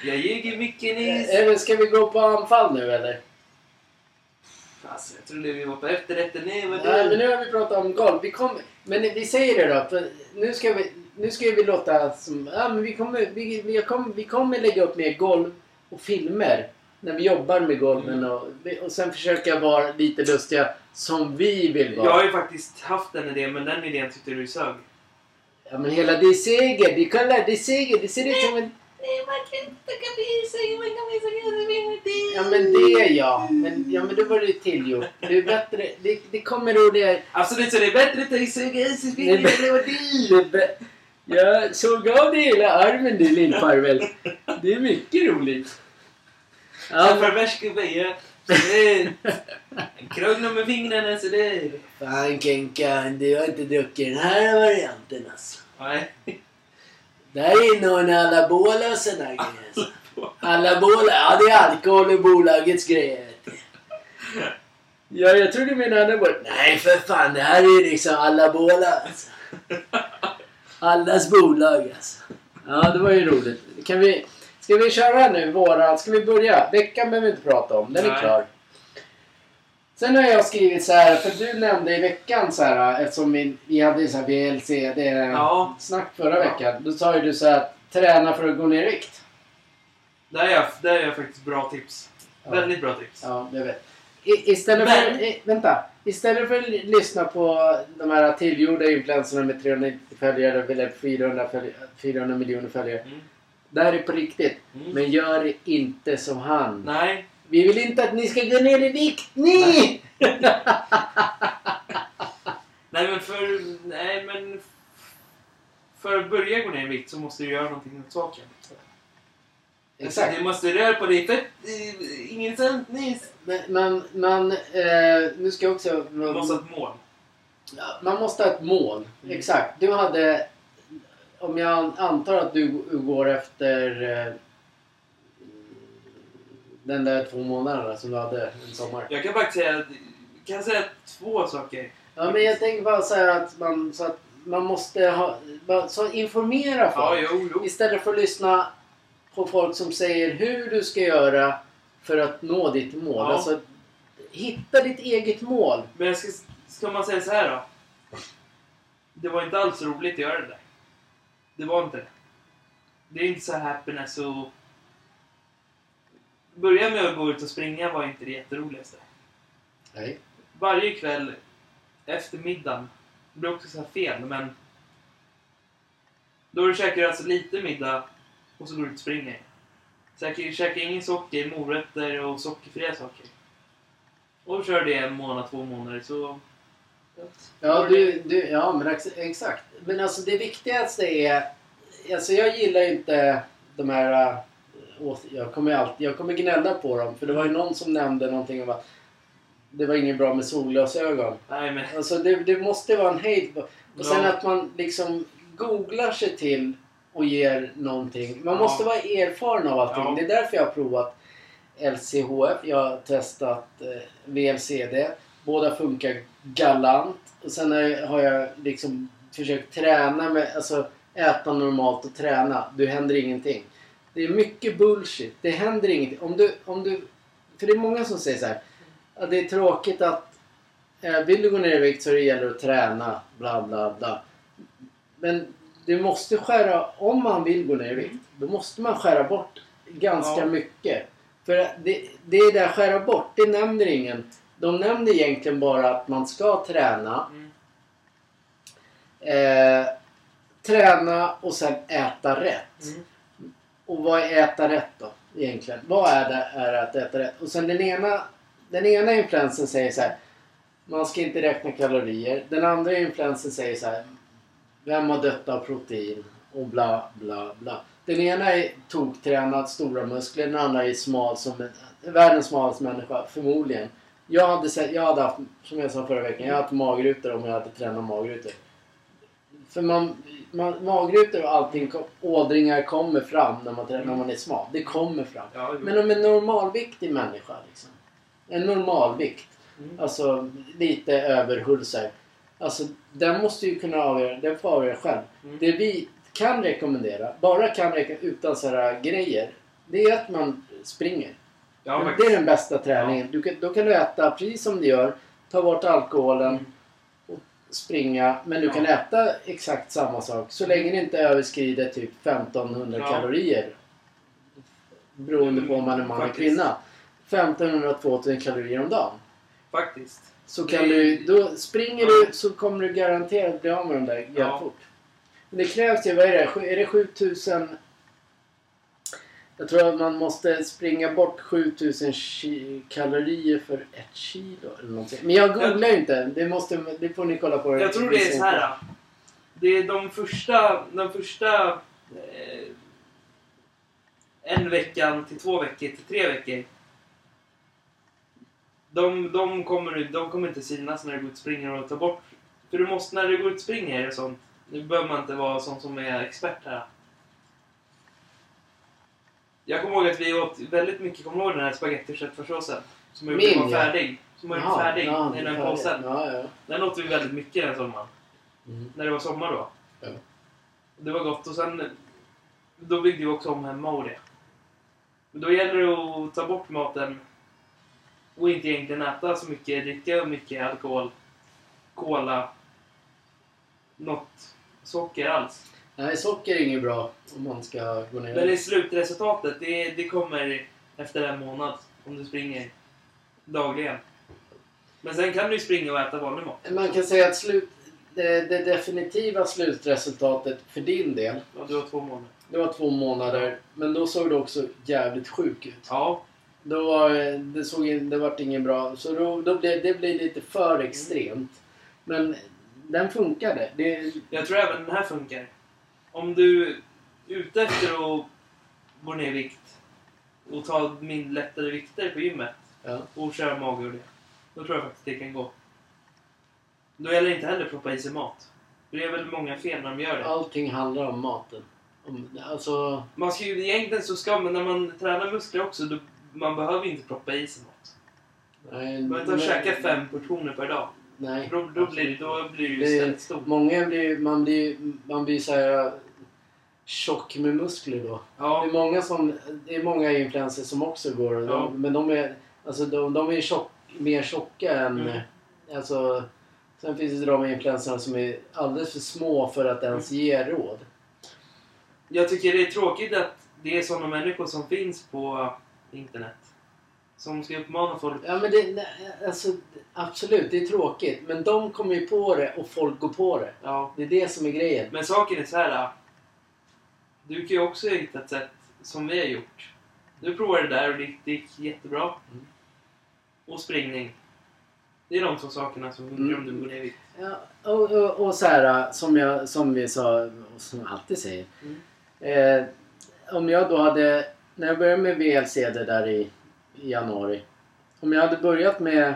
Speaker 2: Jag ljuger mycket nyss.
Speaker 1: Eller ska vi gå på anfall nu eller?
Speaker 2: Alltså, jag trodde vi var på efterrätten. Nej, vad
Speaker 1: Nej, men nu har vi pratat om golv. Vi kommer, men vi säger det då. För nu, ska vi, nu ska vi låta som... Ja, men vi, kommer, vi, vi, kommer, vi kommer lägga upp mer golv och filmer när vi jobbar med golven.
Speaker 2: Mm.
Speaker 1: Och, och sen försöka vara lite lustiga som vi vill vara.
Speaker 2: Jag har ju faktiskt haft en idé, men den idén tyckte du sög.
Speaker 1: Ja, men hela det är seger. Det, kolla, det är seger. Det ser ut som en... Ja, men det är jag. Men, ja, men då var det tillgjort. Det är bättre. Det, det kommer roligare.
Speaker 2: Absolut, så det är bättre att ta i sig
Speaker 1: Det är
Speaker 2: fingret
Speaker 1: Det är Jag såg av dig hela armen du lillfarvel. Det är mycket roligt.
Speaker 2: Ja,
Speaker 1: Ja,
Speaker 2: pervers gubbe, ja. Sådär. Krångla med fingrarna sådär.
Speaker 1: fan Kenka, du har inte druckit den här varianten alltså.
Speaker 2: Nej.
Speaker 1: Där innehåller anabola och sådana grejer. Alltså. Anabola, ja det är alkohol och bolagets grejer. Ja, jag tror du menar anabola. Nej för fan, det här är liksom anabola alltså. Allas bolag alltså. Ja, det var ju roligt. Kan vi, ska vi köra nu våra... Ska vi börja? Veckan behöver vi inte prata om. Den är
Speaker 2: Nej.
Speaker 1: klar. Sen har jag skrivit så här, för du nämnde i veckan så här, eftersom vi, vi hade så här VLC, det är
Speaker 2: Ja.
Speaker 1: förra
Speaker 2: Ja.
Speaker 1: veckan. Då sa ju du så här, träna för att gå ner i vikt.
Speaker 2: Där är jag, där är jag faktiskt bra tips.
Speaker 1: Ja.
Speaker 2: Väldigt bra tips.
Speaker 1: Ja, jag vet. I, istället, för,
Speaker 2: Men-
Speaker 1: i, vänta. Istället för att lyssna på de här tillgjorda influenserna med 390 följare eller 400, följ, 400 miljoner följare.
Speaker 2: Mm.
Speaker 1: Det här är på riktigt.
Speaker 2: Mm.
Speaker 1: Men gör inte som han.
Speaker 2: Nej.
Speaker 1: Vi vill inte att ni ska gå ner i vikt. Ni!
Speaker 2: Nej men för... Nej men... För att börja gå ner i vikt så måste du göra någonting åt saken.
Speaker 1: Exakt.
Speaker 2: Du måste röra på dig fett... eh, Ingen sant nyss.
Speaker 1: Men, men, men eh, nu ska jag också...
Speaker 2: Du måste ha ett mål.
Speaker 1: Ja, Man måste ha ett mål.
Speaker 2: Mm.
Speaker 1: Exakt. Du hade... Om jag antar att du går efter eh, den där två månaderna som du hade en sommar.
Speaker 2: Jag kan bara säga... Kan säga två saker.
Speaker 1: Ja, men jag tänker bara här att man, så att man måste ha... Så informera
Speaker 2: Ja,
Speaker 1: folk.
Speaker 2: jo, jo.
Speaker 1: Istället för att lyssna på folk som säger hur du ska göra för att nå ditt mål.
Speaker 2: Ja.
Speaker 1: Alltså, hitta ditt eget mål.
Speaker 2: Men jag ska, ska man säga så här då? Det var inte alls roligt att göra det där. Det var inte det. Det är inte så happiness och... Börja med att gå ut och springa var inte det jätteroligaste.
Speaker 1: Nej.
Speaker 2: Varje kväll efter middagen, det blir också så här fel men... Då du käkar alltså lite middag och så går du ut och springer. Käka, käka ingen socker, morötter och sockerfria saker. Och kör det en månad, två månader så...
Speaker 1: Ja, du, du, ja men ex- exakt. Men alltså det viktigaste är... Alltså jag gillar ju inte de här... åt- jag kommer alltid, jag kommer gnälla på dem. För det var ju någon som nämnde någonting om att det var inget bra med solglasögon.
Speaker 2: Nej men...
Speaker 1: Alltså det, det måste vara en hejd. Och sen
Speaker 2: Ja.
Speaker 1: att man liksom googlar sig till och ger någonting. Man
Speaker 2: Ja.
Speaker 1: måste vara erfaren av allting.
Speaker 2: Ja.
Speaker 1: Det är därför jag har provat LCHF. Jag har testat eh, VLCD. Båda funkar galant. Och sen har jag, har jag liksom försökt träna med, alltså äta normalt och träna. Det händer ingenting. Det är mycket bullshit. Det händer ingenting. Om du, om du, för det är många som säger så här. Att det är tråkigt att Eh, vill du gå ner i vikt så det gäller att träna, bla bla bla. Men du måste skära, om man vill gå ner i vikt, då måste man skära bort ganska
Speaker 2: Ja.
Speaker 1: mycket. För det, det är där skära bort, det nämner ingen. De nämner egentligen bara att man ska träna.
Speaker 2: Mm.
Speaker 1: Eh, träna och sen äta rätt.
Speaker 2: Mm.
Speaker 1: Och vad är äta rätt då? Egentligen. Vad är det är att äta rätt? Och sen den ena, den ena influensen säger så här. Man ska inte räkna kalorier. Den andra influensen säger så här. Vem har dött av protein? Och bla bla bla. Den ena är toktränad, stora muskler. Den andra är smal som en, världens smalaste människa. Förmodligen. Jag hade, sett, jag hade haft, som jag sa förra veckan, jag hade haft magrutor om jag hade tränat magrutor. För man, man, magrutor och allting, ådringar kommer fram när man, trä- när man är smal. Det kommer fram.
Speaker 2: Ja.
Speaker 1: Men om en normalviktig människa, liksom, en normalvikt,
Speaker 2: Mm.
Speaker 1: alltså lite över hulsar. Alltså den måste ju kunna avgöra, den får avgöra själv.
Speaker 2: Mm.
Speaker 1: Det vi kan rekommendera, bara kan rekommendera utan sådana grejer, det är att man springer.
Speaker 2: Ja,
Speaker 1: det är den bästa träningen. Du kan, då kan du äta precis som du gör, ta bort alkoholen,
Speaker 2: Mm.
Speaker 1: springa, men du
Speaker 2: Ja.
Speaker 1: kan äta exakt samma sak så länge det inte överskrider typ 1500
Speaker 2: Ja.
Speaker 1: kalorier. Beroende på om man är man eller kvinna. 1500-2000 kalorier om dagen.
Speaker 2: Faktiskt.
Speaker 1: Så kan du, då springer du så kommer du garanterat bli av med de där jävligt
Speaker 2: Ja.
Speaker 1: fort. Men det krävs ju, vad är det? Är det 7000? Jag tror att man måste springa bort 7000 ki- kalorier för ett kilo eller någonting. Men jag googlar ju inte. Det, måste, det får ni kolla på.
Speaker 2: Jag tror det är så här. Det är de första, de första eh, en veckan till två veckor till tre veckor. De, de, kommer, de kommer inte synas när du går ut och springer och tar bort. För du måste, när du går ut och springer och sånt. Nu behöver man inte vara sån som är expert här. Jag kommer ihåg att vi åt väldigt mycket, kommer du ihåg den här spagetti och köttfärssåsen? Som jag gjorde var
Speaker 1: ja.
Speaker 2: färdig. Som gjorde
Speaker 1: Jaha,
Speaker 2: färdig
Speaker 1: ja,
Speaker 2: i den påsen.
Speaker 1: Ja, ja.
Speaker 2: Den åt vi väldigt mycket den sommaren.
Speaker 1: Mm.
Speaker 2: När det var sommar då.
Speaker 1: Ja.
Speaker 2: Det var gott och sen då byggde vi också om hemma och det. Men Då gäller det att ta bort maten och inte egentligen äta så mycket, dricka mycket alkohol, cola, något socker alls.
Speaker 1: Nej, socker är inget bra om man ska gå ner.
Speaker 2: Men det slutresultatet, det, det kommer efter en månad om du springer dagligen. Men sen kan du ju springa och äta vanlig mat.
Speaker 1: Man kan säga att slut, det, det definitiva slutresultatet för din del,
Speaker 2: Ja, du har två månader.
Speaker 1: det var två månader. Men då såg du också jävligt sjuk ut.
Speaker 2: Ja,
Speaker 1: Då var, det, såg, in- det vart ingen bra. Så då, då blev det blev lite för extremt. Men den funkade. Det,
Speaker 2: Jag tror även den här funkar. Om du är ute efter att gå ner i vikt och ta min lättare vikter på gymmet
Speaker 1: ja.
Speaker 2: och köra mage och det. Då tror jag faktiskt det kan gå. Då gäller det inte heller att proppa i sig mat. För det är väl många fel när de gör det.
Speaker 1: Allting handlar om maten. Om, alltså,
Speaker 2: Man ska ju, egentligen så ska man, när man tränar muskler också, då, man behöver inte proppa i sig mat.
Speaker 1: nej,
Speaker 2: Man behöver inte käka fem portioner per dag.
Speaker 1: Nej.
Speaker 2: Då, då, blir, det- då blir det ju
Speaker 1: Det-
Speaker 2: ständigt stort.
Speaker 1: Många blir, man blir, man blir så här tjock med muskler då. Det
Speaker 2: Ja,
Speaker 1: är många, som, det är många influencers som också går.
Speaker 2: Ja.
Speaker 1: De, men de är, alltså de, de är tjock, mer tjocka än...
Speaker 2: Mm.
Speaker 1: Alltså, sen finns det de influencerna som är alldeles för små för att ens
Speaker 2: Mm.
Speaker 1: ge råd.
Speaker 2: Jag tycker det är tråkigt att det är sådana människor som finns på internet. Som ska uppmana folk.
Speaker 1: Ja, men det, nej, alltså, absolut, det är tråkigt. Men de kommer ju på det och folk går på det.
Speaker 2: Ja.
Speaker 1: Det är det som är grejen.
Speaker 2: Men saken är så här. Du kan ju också hitta ett sätt som vi har gjort. Du provade det där och det, det gick jättebra.
Speaker 1: Mm.
Speaker 2: Och springning. Det är de två sakerna som funkar
Speaker 1: Mm.
Speaker 2: om du går ner i vikt.
Speaker 1: Ja, och, och, och så här, som, jag, som vi sa, och som jag alltid säger.
Speaker 2: Mm.
Speaker 1: Eh, om jag då hade när jag började med VLCD där i, i januari. Om jag hade börjat med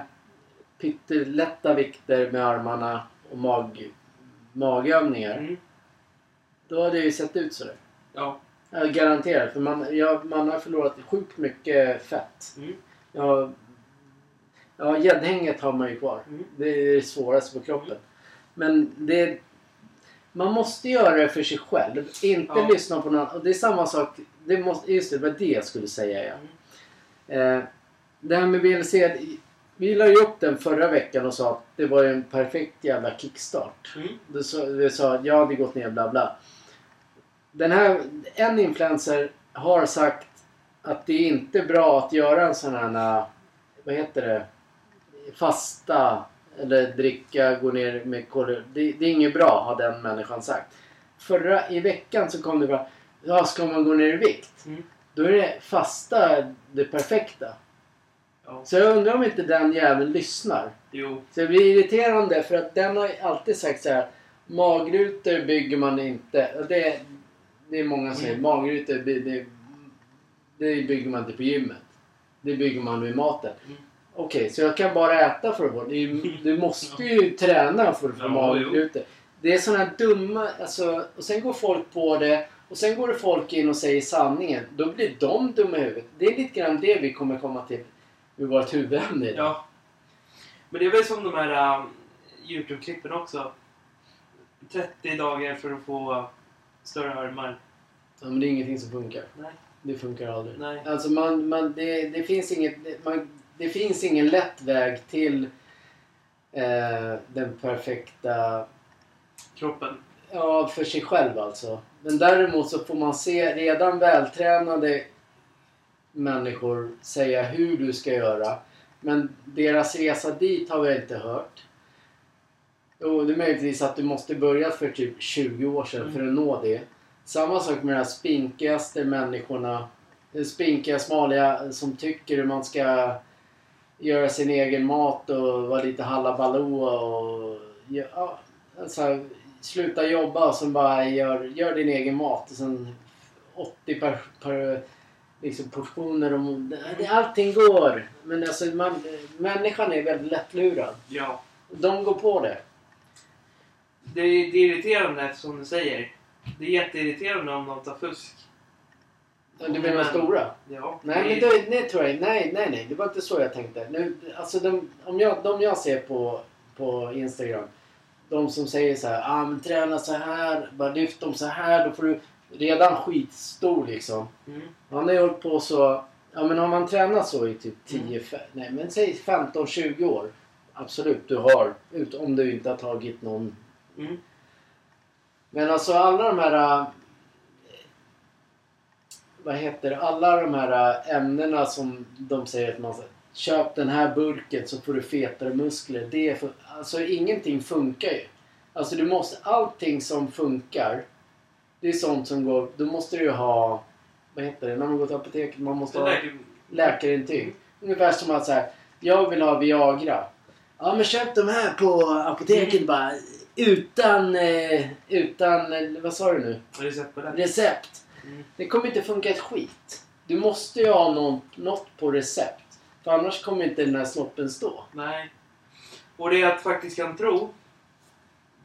Speaker 1: pyttelätta vikter med armarna och mag, magövningar.
Speaker 2: Mm.
Speaker 1: Då hade jag ju sett ut sådär.
Speaker 2: Ja.
Speaker 1: Jag garanterar. För man, jag, man har förlorat sjukt mycket fett.
Speaker 2: Mm.
Speaker 1: Ja, ja gäddhänget har man ju kvar.
Speaker 2: Mm.
Speaker 1: Det är det svåraste på kroppen. Men det... Man måste göra det för sig själv. Inte
Speaker 2: Ja.
Speaker 1: lyssna på någon. Och det är samma sak. Det måste, just det, det var det jag skulle säga. Ja.
Speaker 2: Mm.
Speaker 1: Eh, det här med VLC. Vi la ju upp den förra veckan och sa att det var en perfekt jävla kickstart.
Speaker 2: Mm.
Speaker 1: Du sa, du sa att jag hade gått ner bla bla. Den här, en influencer har sagt att det är inte bra att göra en sån här, vad heter det, fasta eller dricka, gå ner med kol. Det, det är inget bra har den människan sagt. Förra, i veckan så kom det bara, ja ska man gå ner i vikt?
Speaker 2: Mm.
Speaker 1: Då är det fasta det perfekta.
Speaker 2: Ja.
Speaker 1: Så jag undrar om inte den jäveln lyssnar.
Speaker 2: Jo.
Speaker 1: Så det blir irriterande för att den har alltid sagt så här. Magrutor bygger man inte. Det, det är många som säger
Speaker 2: Mm.
Speaker 1: magrutor det, det, bygger man inte på gymmet. Det bygger man med maten.
Speaker 2: Mm.
Speaker 1: Okej, så jag kan bara äta för att få är Du måste ju träna för att få
Speaker 2: Ja,
Speaker 1: magrutor. Det är här dumma... Alltså, och sen går folk på det. Och sen går det folk in och säger sanningen. Då blir de dumma i huvudet. Det är lite grann det vi kommer komma till med vårt huvudämne idag.
Speaker 2: Ja. Men det är väl som de här um, Youtube-klippen också. 30 dagar för att få större armar.
Speaker 1: Ja, men det är ingenting som funkar.
Speaker 2: Nej.
Speaker 1: Det funkar aldrig.
Speaker 2: Nej.
Speaker 1: Alltså man, man, det, det, finns inget, det- man, det finns ingen lätt väg till eh, den perfekta...
Speaker 2: Kroppen.
Speaker 1: Ja, för sig själv alltså. Men däremot så får man se redan vältränade människor säga hur du ska göra. Men deras resa dit har vi inte hört. Jo, det är möjligtvis att du måste börja för typ 20 år sedan
Speaker 2: Mm.
Speaker 1: för att nå det. Samma sak med de här spinkigaste människorna. Spinkiga, smaliga som tycker man ska göra sin egen mat och vara lite halabaloo och ja, alltså, sluta jobba och sen bara gör, gör din egen mat och sen 80 per, per liksom portioner och allting går. Men alltså man, människan är väldigt lättlurad.
Speaker 2: Ja.
Speaker 1: De går på det.
Speaker 2: Det är, det är irriterande som du säger. Det är jätteirriterande om de tar fusk.
Speaker 1: Du menar
Speaker 2: Men-
Speaker 1: stora?
Speaker 2: Ja.
Speaker 1: Nej, men det, det tror jag Nej, nej, nej. Det var inte så jag tänkte. Nu, alltså de, om jag, de jag ser på, på Instagram. De som säger så här. Ah, men träna så här. Bara lyft dem så här. Då får du redan skitstor liksom.
Speaker 2: Mm.
Speaker 1: Han har ju hållit på så. Ja men om man tränar så i typ 10, fe- nej men säg 15-20 år. Absolut, du har. Ut, om du inte har tagit någon
Speaker 2: Mm.
Speaker 1: men alltså alla de här... äh, Vad heter det? Alla de här äh, ämnena som de säger att man. Köp den här burken så får du fetare muskler. Det är för, alltså ingenting funkar ju. Alltså du måste... Allting som funkar. Det är sånt som går... Då måste du ju ha... Vad heter det? När man går till apoteket. Man måste
Speaker 2: Så
Speaker 1: ha läkarintyg. Ungefär som att säga jag vill ha Viagra. Ja men köp de här på apoteket bara. Utan, eh, utan, eh, vad sa du nu?
Speaker 2: Recept på det.
Speaker 1: Recept.
Speaker 2: Mm.
Speaker 1: Det kommer inte funka ett skit. Du måste ju ha någon, något på recept. För annars kommer inte den här snoppen stå.
Speaker 2: Nej. Och det jag faktiskt kan tro.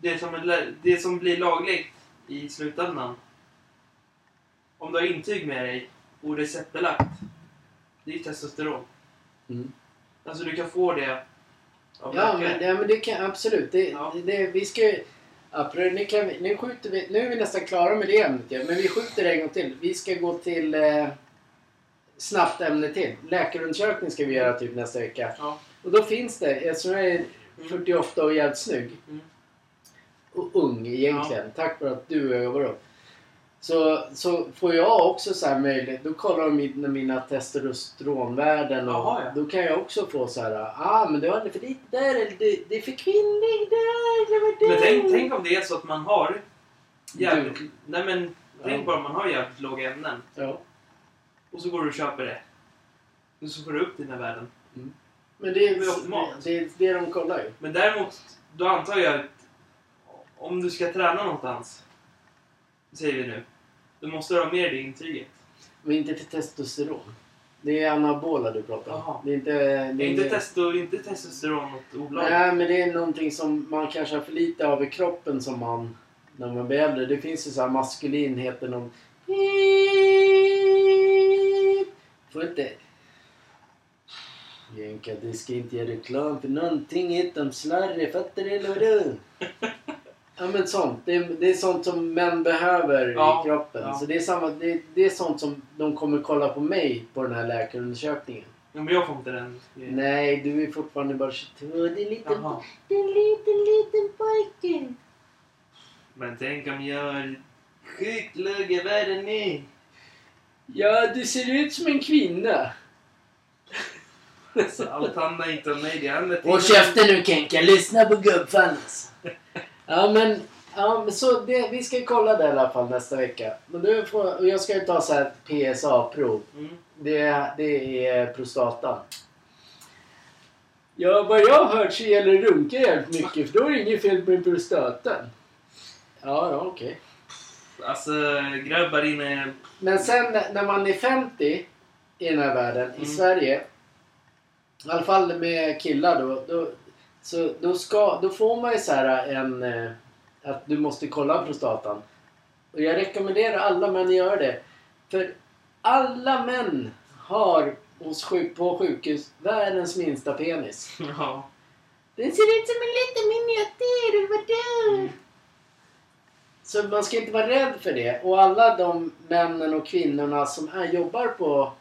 Speaker 2: Det som, är, det som blir lagligt i slutändan. Om du har intyg med dig och receptbelagt. Det är testosteron.
Speaker 1: Mm.
Speaker 2: Alltså du kan få det av
Speaker 1: Ja men, ja, men det kan absolut. Det,
Speaker 2: Ja.
Speaker 1: det, vi ska ju... Apropå, nu, kan vi, nu, skjuter vi, nu är vi nästan klara med det ämnet ja, men vi skjuter det en gång till. Vi ska gå till eh, snabbt ämne till. Läkarundersökning ska vi göra typ nästa vecka.
Speaker 2: Ja.
Speaker 1: Och då finns det, eftersom jag är 48 och jävligt snygg.
Speaker 2: Mm.
Speaker 1: Och ung egentligen. Tack vare att du övar upp. Så, så får jag också så här möjlighet. Då kollar de mina, mina testosteronvärden och
Speaker 2: Jaha, ja.
Speaker 1: då kan jag också få så här. Ah men du hade för lite där eller det, det är för kvinnlig där.
Speaker 2: Men tänk, tänk om det är så att man har jävligt...
Speaker 1: Du-
Speaker 2: Nej men tänk bara om man har jävligt låga ämnen.
Speaker 1: Ja.
Speaker 2: Och så går du och köper det. Och så får du upp dina värden.
Speaker 1: Men det är,
Speaker 2: Det är optimalt.
Speaker 1: det, är det de kollar ju.
Speaker 2: Men däremot, då antar jag att om du ska träna någonstans, säger vi nu, då måste du ha med dig intyget.
Speaker 1: Men inte för testosteron. Det är anabola du pratar om. Det är inte... Det är
Speaker 2: Det är inte, testo, inte testosteron något olagligt?
Speaker 1: Nej, men det är någonting som man kanske har för lite av i kroppen som man... När man blir äldre. Det finns ju så här maskulin, heter någon... Får inte... Jänka, du ska inte göra reklam för någonting utom slarre. Fattar du eller vadå? Ja men sånt. Det är, det är sånt som män behöver
Speaker 2: Ja,
Speaker 1: i kroppen.
Speaker 2: ja.
Speaker 1: Så det är, samma, det, det är sånt som de kommer kolla på mig på den här läkarundersökningen.
Speaker 2: Ja, men jag får inte den grejen.
Speaker 1: Nej, du är fortfarande bara 22. Det är en liten,
Speaker 2: Jaha.
Speaker 1: det är en liten, liten pojke.
Speaker 2: Men tänk om jag har sjukt låga värden nu.
Speaker 1: Ja, du ser ut som en kvinna.
Speaker 2: Så allt handlar inte om mig. Det handlar till
Speaker 1: Håll käften nu Kenka, lyssna på gubbfannis. Ja men, ja, men så det, vi ska kolla det i alla fall nästa vecka. Men du får, och jag ska ju ta så här PSA-prov.
Speaker 2: Mm.
Speaker 1: Det, det är prostatan. Ja, vad jag har hört så gäller det runka jävligt mycket för då är det inget fel med prostatan. Ja, ja okej.
Speaker 2: Alltså grabbar inne...
Speaker 1: Men sen när man är 50 i den här världen, i
Speaker 2: Mm.
Speaker 1: Sverige, i alla fall med killar då, då, så då, ska, då får man ju så här en... eh, Att du måste kolla prostatan. Och jag rekommenderar alla män att göra det. För alla män har hos sjuk, på sjukhus världens minsta penis.
Speaker 2: Ja.
Speaker 1: Den ser ut som en liten miniatyr, vadå?
Speaker 2: Mm.
Speaker 1: Så man ska inte vara rädd för det. Och alla de männen och kvinnorna som är, jobbar på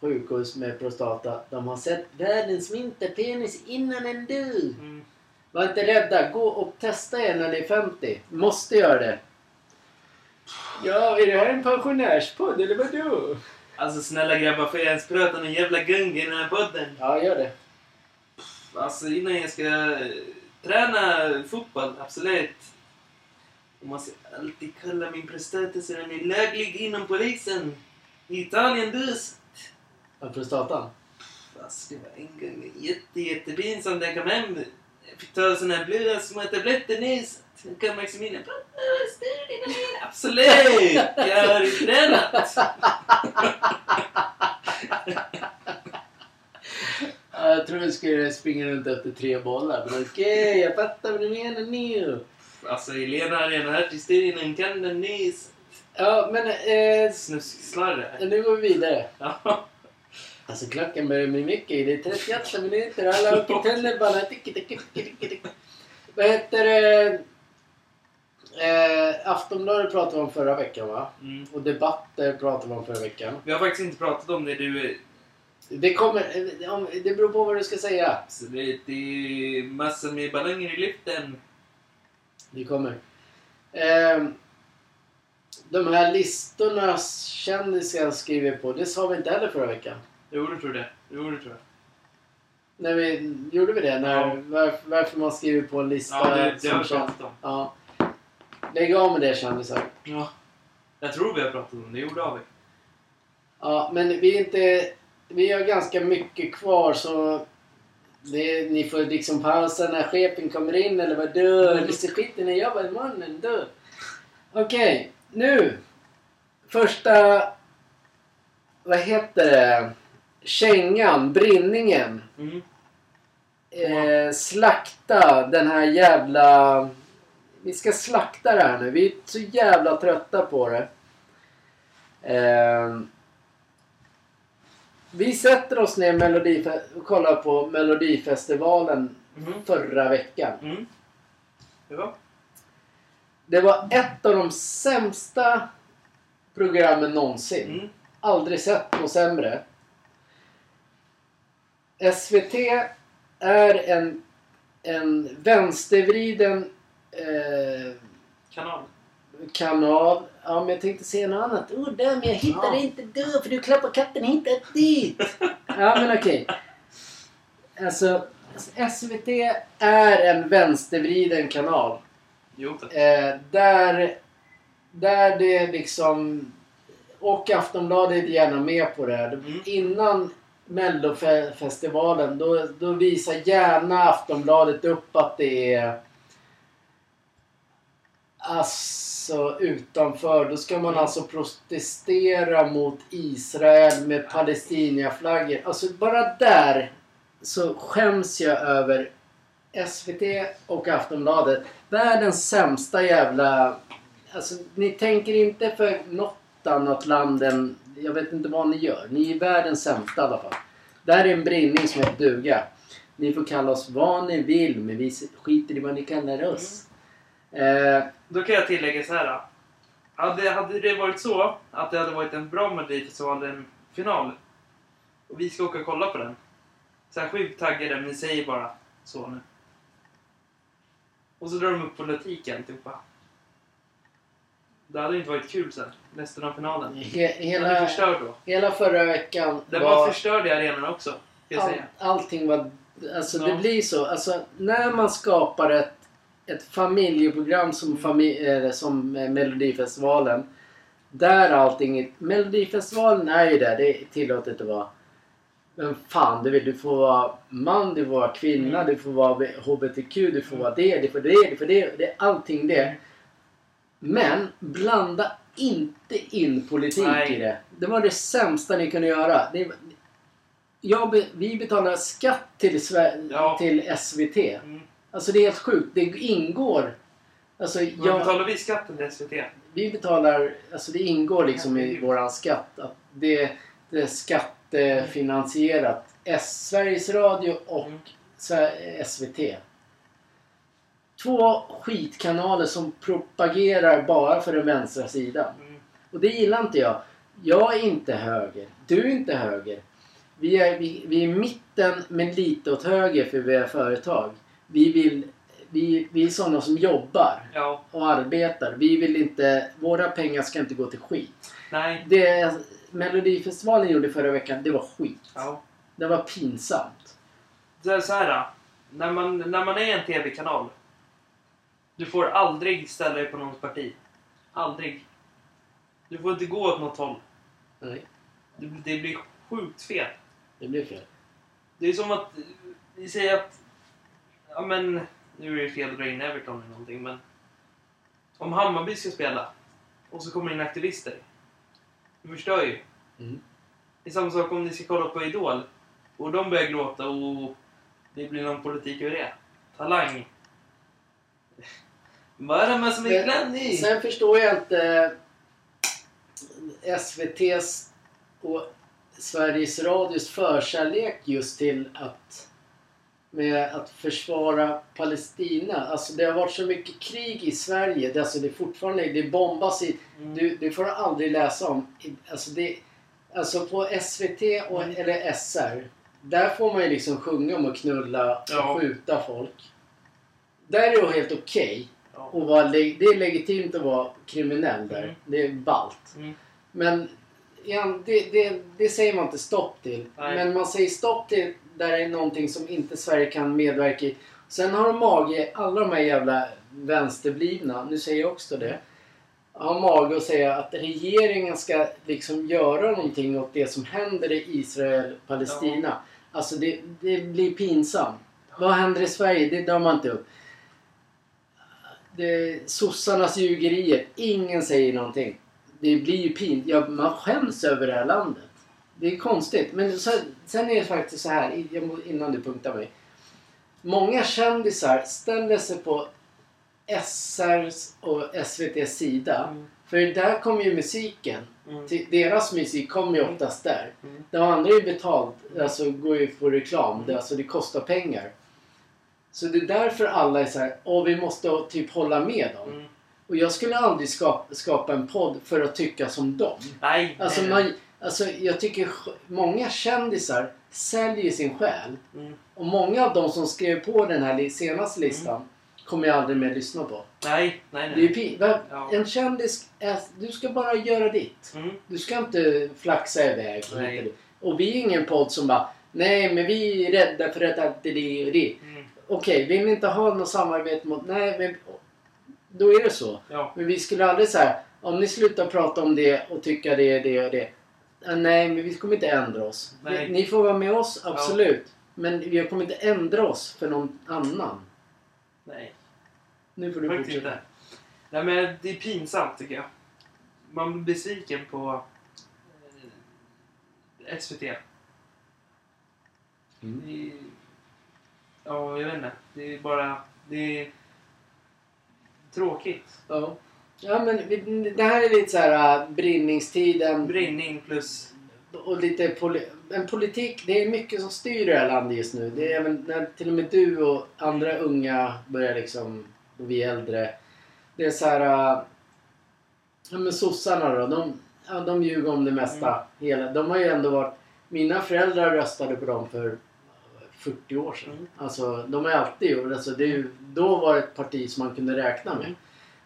Speaker 1: sjukhus med prostata, de har sett världens minsta penis innan än du.
Speaker 2: Mm.
Speaker 1: Var inte rädda. Gå och testa er när ni är 50. Måste göra det. Ja, är det här en pensionärspodd eller vadå?
Speaker 2: Alltså snälla grabbar, får jag ens prata någon jävla gung i den här podden?
Speaker 1: Ja, gör det.
Speaker 2: Alltså innan jag ska eh, träna fotboll, absolut. Jag måste alltid kolla min prostata så den är laglig inom polisen. I Italien dus.
Speaker 1: Ja, prostatan.
Speaker 2: Fast det var en gång jätte, jättepinsamt när jag kom hem. Jag fick ta såna här blöda små tabletter nyss. Sen kom Maximilian in och bara studierna mina. Absolut! Jag har tränat.
Speaker 1: Ja, jag tror vi skulle springa runt efter tre bollar. Men okej, jag fattar vad du menar nu.
Speaker 2: Alltså redan hört historien, kan den nyss.
Speaker 1: Ja, men eh,
Speaker 2: Snuskslarre.
Speaker 1: nu går vi vidare.
Speaker 2: Ja.
Speaker 1: Alltså klockan börjar bli mycket. Det är 38 minuter. Alla åker tunnelbana. Vad heter det? Eh, Aftonbladet pratade vi om förra veckan va?
Speaker 2: Mm.
Speaker 1: Och debatter pratade vi om förra veckan.
Speaker 2: Vi har faktiskt inte pratat om det du...
Speaker 1: Det kommer... om- Det beror på vad du ska säga.
Speaker 2: Så det, det är massor med ballonger i luften.
Speaker 1: Det kommer. Eh, de här listorna kändisar skriver på. Det sa vi inte heller förra veckan.
Speaker 2: Jo, det tror jag. Jo, det tror jag.
Speaker 1: När vi, gjorde vi det? När,
Speaker 2: Ja.
Speaker 1: varför, varför man skriver på en lista
Speaker 2: Ja, det, det har vi pratat om.
Speaker 1: Ja. Lägg av med det kändisar.
Speaker 2: Ja. Jag tror vi har pratat om det. Jo, det har vi.
Speaker 1: Ja, men vi är inte... Vi har ganska mycket kvar så... Det, ni får liksom pausa när chefen kommer in eller vad du
Speaker 2: Mm.
Speaker 1: Det så skiter ni jobbar imorgon du. Okej, nu. Första... Vad heter det? Kängan, brinningen.
Speaker 2: Mm.
Speaker 1: Eh, slakta den här jävla... Vi ska slakta det här nu. Vi är så jävla trötta på det. Eh, vi sätter oss ner och kollar på Melodifestivalen
Speaker 2: Mm.
Speaker 1: förra veckan.
Speaker 2: Mm. Ja.
Speaker 1: Det var ett av de sämsta programmen någonsin.
Speaker 2: Mm.
Speaker 1: Aldrig sett något sämre. SVT är en, en vänstervriden eh,
Speaker 2: Kanal.
Speaker 1: kanal. Ja, men jag tänkte säga något annat. Oh, där, men jag hittade
Speaker 2: Ja.
Speaker 1: inte då för du klappar katten hittat dit. ja, men okej. Alltså, SVT är en vänstervriden kanal.
Speaker 2: Jo.
Speaker 1: Eh, där, där det liksom... Och Aftonbladet är gärna med på det.
Speaker 2: Mm.
Speaker 1: Innan Mellofestivalen då, då visar gärna Aftonbladet upp att det är... Alltså utanför, då ska man
Speaker 2: Mm.
Speaker 1: alltså protestera mot Israel med Palestinaflaggor. Alltså bara där så skäms jag över SVT och Aftonbladet. Världens sämsta jävla... Alltså ni tänker inte för något annat land än... Jag vet inte vad ni gör. Ni är världens sämsta i alla fall. Det här är en brinning som heter duga. Ni får kalla oss vad ni vill men vi skiter i vad ni kallar oss. Eh,
Speaker 2: Då kan jag tillägga så här. Hade, hade det varit så att det hade varit en bra Melodifestival, en final, och vi ska åka och kolla på den. Så här sjukt taggade, men säger bara så nu. Och så drar de upp politiken, bara. Det hade inte varit kul sen, resten av finalen.
Speaker 1: he, hela,
Speaker 2: förstörd då.
Speaker 1: hela förra veckan
Speaker 2: Den var förstörd i arenan också,
Speaker 1: all, allting var... Alltså det
Speaker 2: Ja.
Speaker 1: blir så. Alltså när man skapar ett, ett familjeprogram som, fami, eh, som eh, Melodifestivalen. Där allting... Melodifestivalen är ju där. Det är tillåtet att vara. Men fan du vill. Du får vara man, du får vara kvinna, du får vara HBTQ, du får vara det, du får det, du får det. Det är allting det. Men blanda inte in politik
Speaker 2: Nej.
Speaker 1: i det. Det var det sämsta ni kunde göra. Det, jag, vi betalar skatt till, Sver-
Speaker 2: Ja.
Speaker 1: till SVT.
Speaker 2: Mm.
Speaker 1: Alltså det är helt sjukt. Det ingår. Alltså jag,
Speaker 2: betalar vi skatten till SVT?
Speaker 1: vi betalar, alltså det ingår liksom i våran skatt. Att det, det är skattefinansierat. S, Sveriges Radio och
Speaker 2: Mm.
Speaker 1: SVT. Två skitkanaler som propagerar bara för den vänstra sidan.
Speaker 2: Mm.
Speaker 1: Och det gillar inte jag. Jag är inte höger. Du är inte höger. Vi är, vi, vi är i mitten men lite åt höger för vi är företag. Vi, vill, vi, vi är sådana som jobbar
Speaker 2: Ja,
Speaker 1: och arbetar. Vi vill inte... Våra pengar ska inte gå till skit.
Speaker 2: nej.
Speaker 1: Det Melodifestivalen gjorde förra veckan, det var skit.
Speaker 2: Ja.
Speaker 1: Det var pinsamt.
Speaker 2: Så här, så här när, man, när man är en TV-kanal. Du får aldrig ställa dig på någons parti. Aldrig. Du får inte gå åt något håll.
Speaker 1: Nej,
Speaker 2: Det, det blir sjukt fel.
Speaker 1: det blev fel.
Speaker 2: Det är som att vi säger att... Ja men, nu är det fel att dra in Everton eller någonting men... Om Hammarby ska spela och så kommer in aktivister. Du förstör ju.
Speaker 1: Mm.
Speaker 2: Det är samma sak om ni ska kolla på Idol och de börjar gråta och det blir någon politik över det. Talang. Vad är det med som är klänning?
Speaker 1: Sen förstår jag inte SVT's och Sveriges Radios förkärlek just till att med att försvara Palestina. Alltså det har varit så mycket krig i Sverige. Det, alltså det är fortfarande det bombas i...
Speaker 2: Mm.
Speaker 1: Du, det får du aldrig läsa om. Alltså, det, alltså på SVT och,
Speaker 2: Mm.
Speaker 1: eller SR. Där får man ju liksom sjunga om att knulla och
Speaker 2: Ja.
Speaker 1: skjuta folk. Där är det helt okej.
Speaker 2: Ja.
Speaker 1: Och vara, le- det är legitimt att vara kriminell där.
Speaker 2: Mm.
Speaker 1: Det är ballt.
Speaker 2: Mm.
Speaker 1: Men igen, det, det, det säger man inte stopp till.
Speaker 2: Nej.
Speaker 1: Men man säger stopp till där det är någonting som inte Sverige kan medverka i. Sen har de mage, alla de här jävla vänsterblivna, nu säger jag också det. Har mage att säga att regeringen ska liksom göra någonting åt det som händer i Israel-Palestina. Alltså det, det blir pinsamt. Vad händer i Sverige? Det drar man inte upp. Det, sossarnas ljugerier. Ingen säger någonting. Det blir ju pin. Ja, man skäms över det här landet. Det är konstigt. Men så, sen är det faktiskt så här, innan du punktar mig. Många kändisar ställer sig på SRs och SVTs sida.
Speaker 2: Mm.
Speaker 1: För där kommer ju musiken.
Speaker 2: Mm.
Speaker 1: Deras musik kommer ju oftast där.
Speaker 2: Mm.
Speaker 1: De andra är ju betalt, alltså går ju på reklam. Det, alltså det kostar pengar. Så det är därför alla är så här, åh vi måste typ hålla med dem.
Speaker 2: Mm.
Speaker 1: Och jag skulle aldrig skapa, skapa en podd för att tycka som dem.
Speaker 2: Nej,
Speaker 1: Alltså,
Speaker 2: nej,
Speaker 1: man, alltså jag tycker många kändisar säljer sin själ.
Speaker 2: Mm.
Speaker 1: Och många av de som skrev på den här senaste listan kommer jag aldrig mer lyssna på.
Speaker 2: nej, nej.
Speaker 1: Det är
Speaker 2: nej.
Speaker 1: pin- va-
Speaker 2: Ja.
Speaker 1: En kändis, är, du ska bara göra ditt.
Speaker 2: Mm.
Speaker 1: Du ska inte flaxa iväg.
Speaker 2: Nej.
Speaker 1: och vi är ingen podd som bara Nej men vi är rädda för att alltid det och det.
Speaker 2: Mm.
Speaker 1: Okej, vill ni inte ha något samarbete mot... Nej men... Då är det så.
Speaker 2: Ja.
Speaker 1: Men vi skulle aldrig säga om ni slutar prata om det och tycka det, det och det. "Ah, Nej, men vi kommer inte ändra oss.
Speaker 2: Nej.
Speaker 1: Ni, får vara med oss, absolut. Men vi kommer inte ändra oss för någon annan.
Speaker 2: Nej,
Speaker 1: Nu får du
Speaker 2: faktiskt
Speaker 1: fortsätta.
Speaker 2: inte. Nej, men det är pinsamt tycker jag. Man blir besviken på eh, SVT.
Speaker 1: Mm.
Speaker 2: Det är, ja, jag vet inte. Det är bara... Det är tråkigt.
Speaker 1: Ja. Ja men det här är lite så här äh, brinningstiden.
Speaker 2: Brinning plus...
Speaker 1: och lite poli en politik, det är mycket som styr det här landet just nu. Det är även när till och med du och andra unga börjar liksom, och vi äldre. Det är så här, äh, ja men sossarna då, de, ja, de ljuger om det mesta. Hela, de har ju ändå varit, mina föräldrar röstade på dem för 40 år sedan.
Speaker 2: Mm.
Speaker 1: Alltså de har alltid gjort, alltså, det ju, då var det ett parti som man kunde räkna med.
Speaker 2: Mm.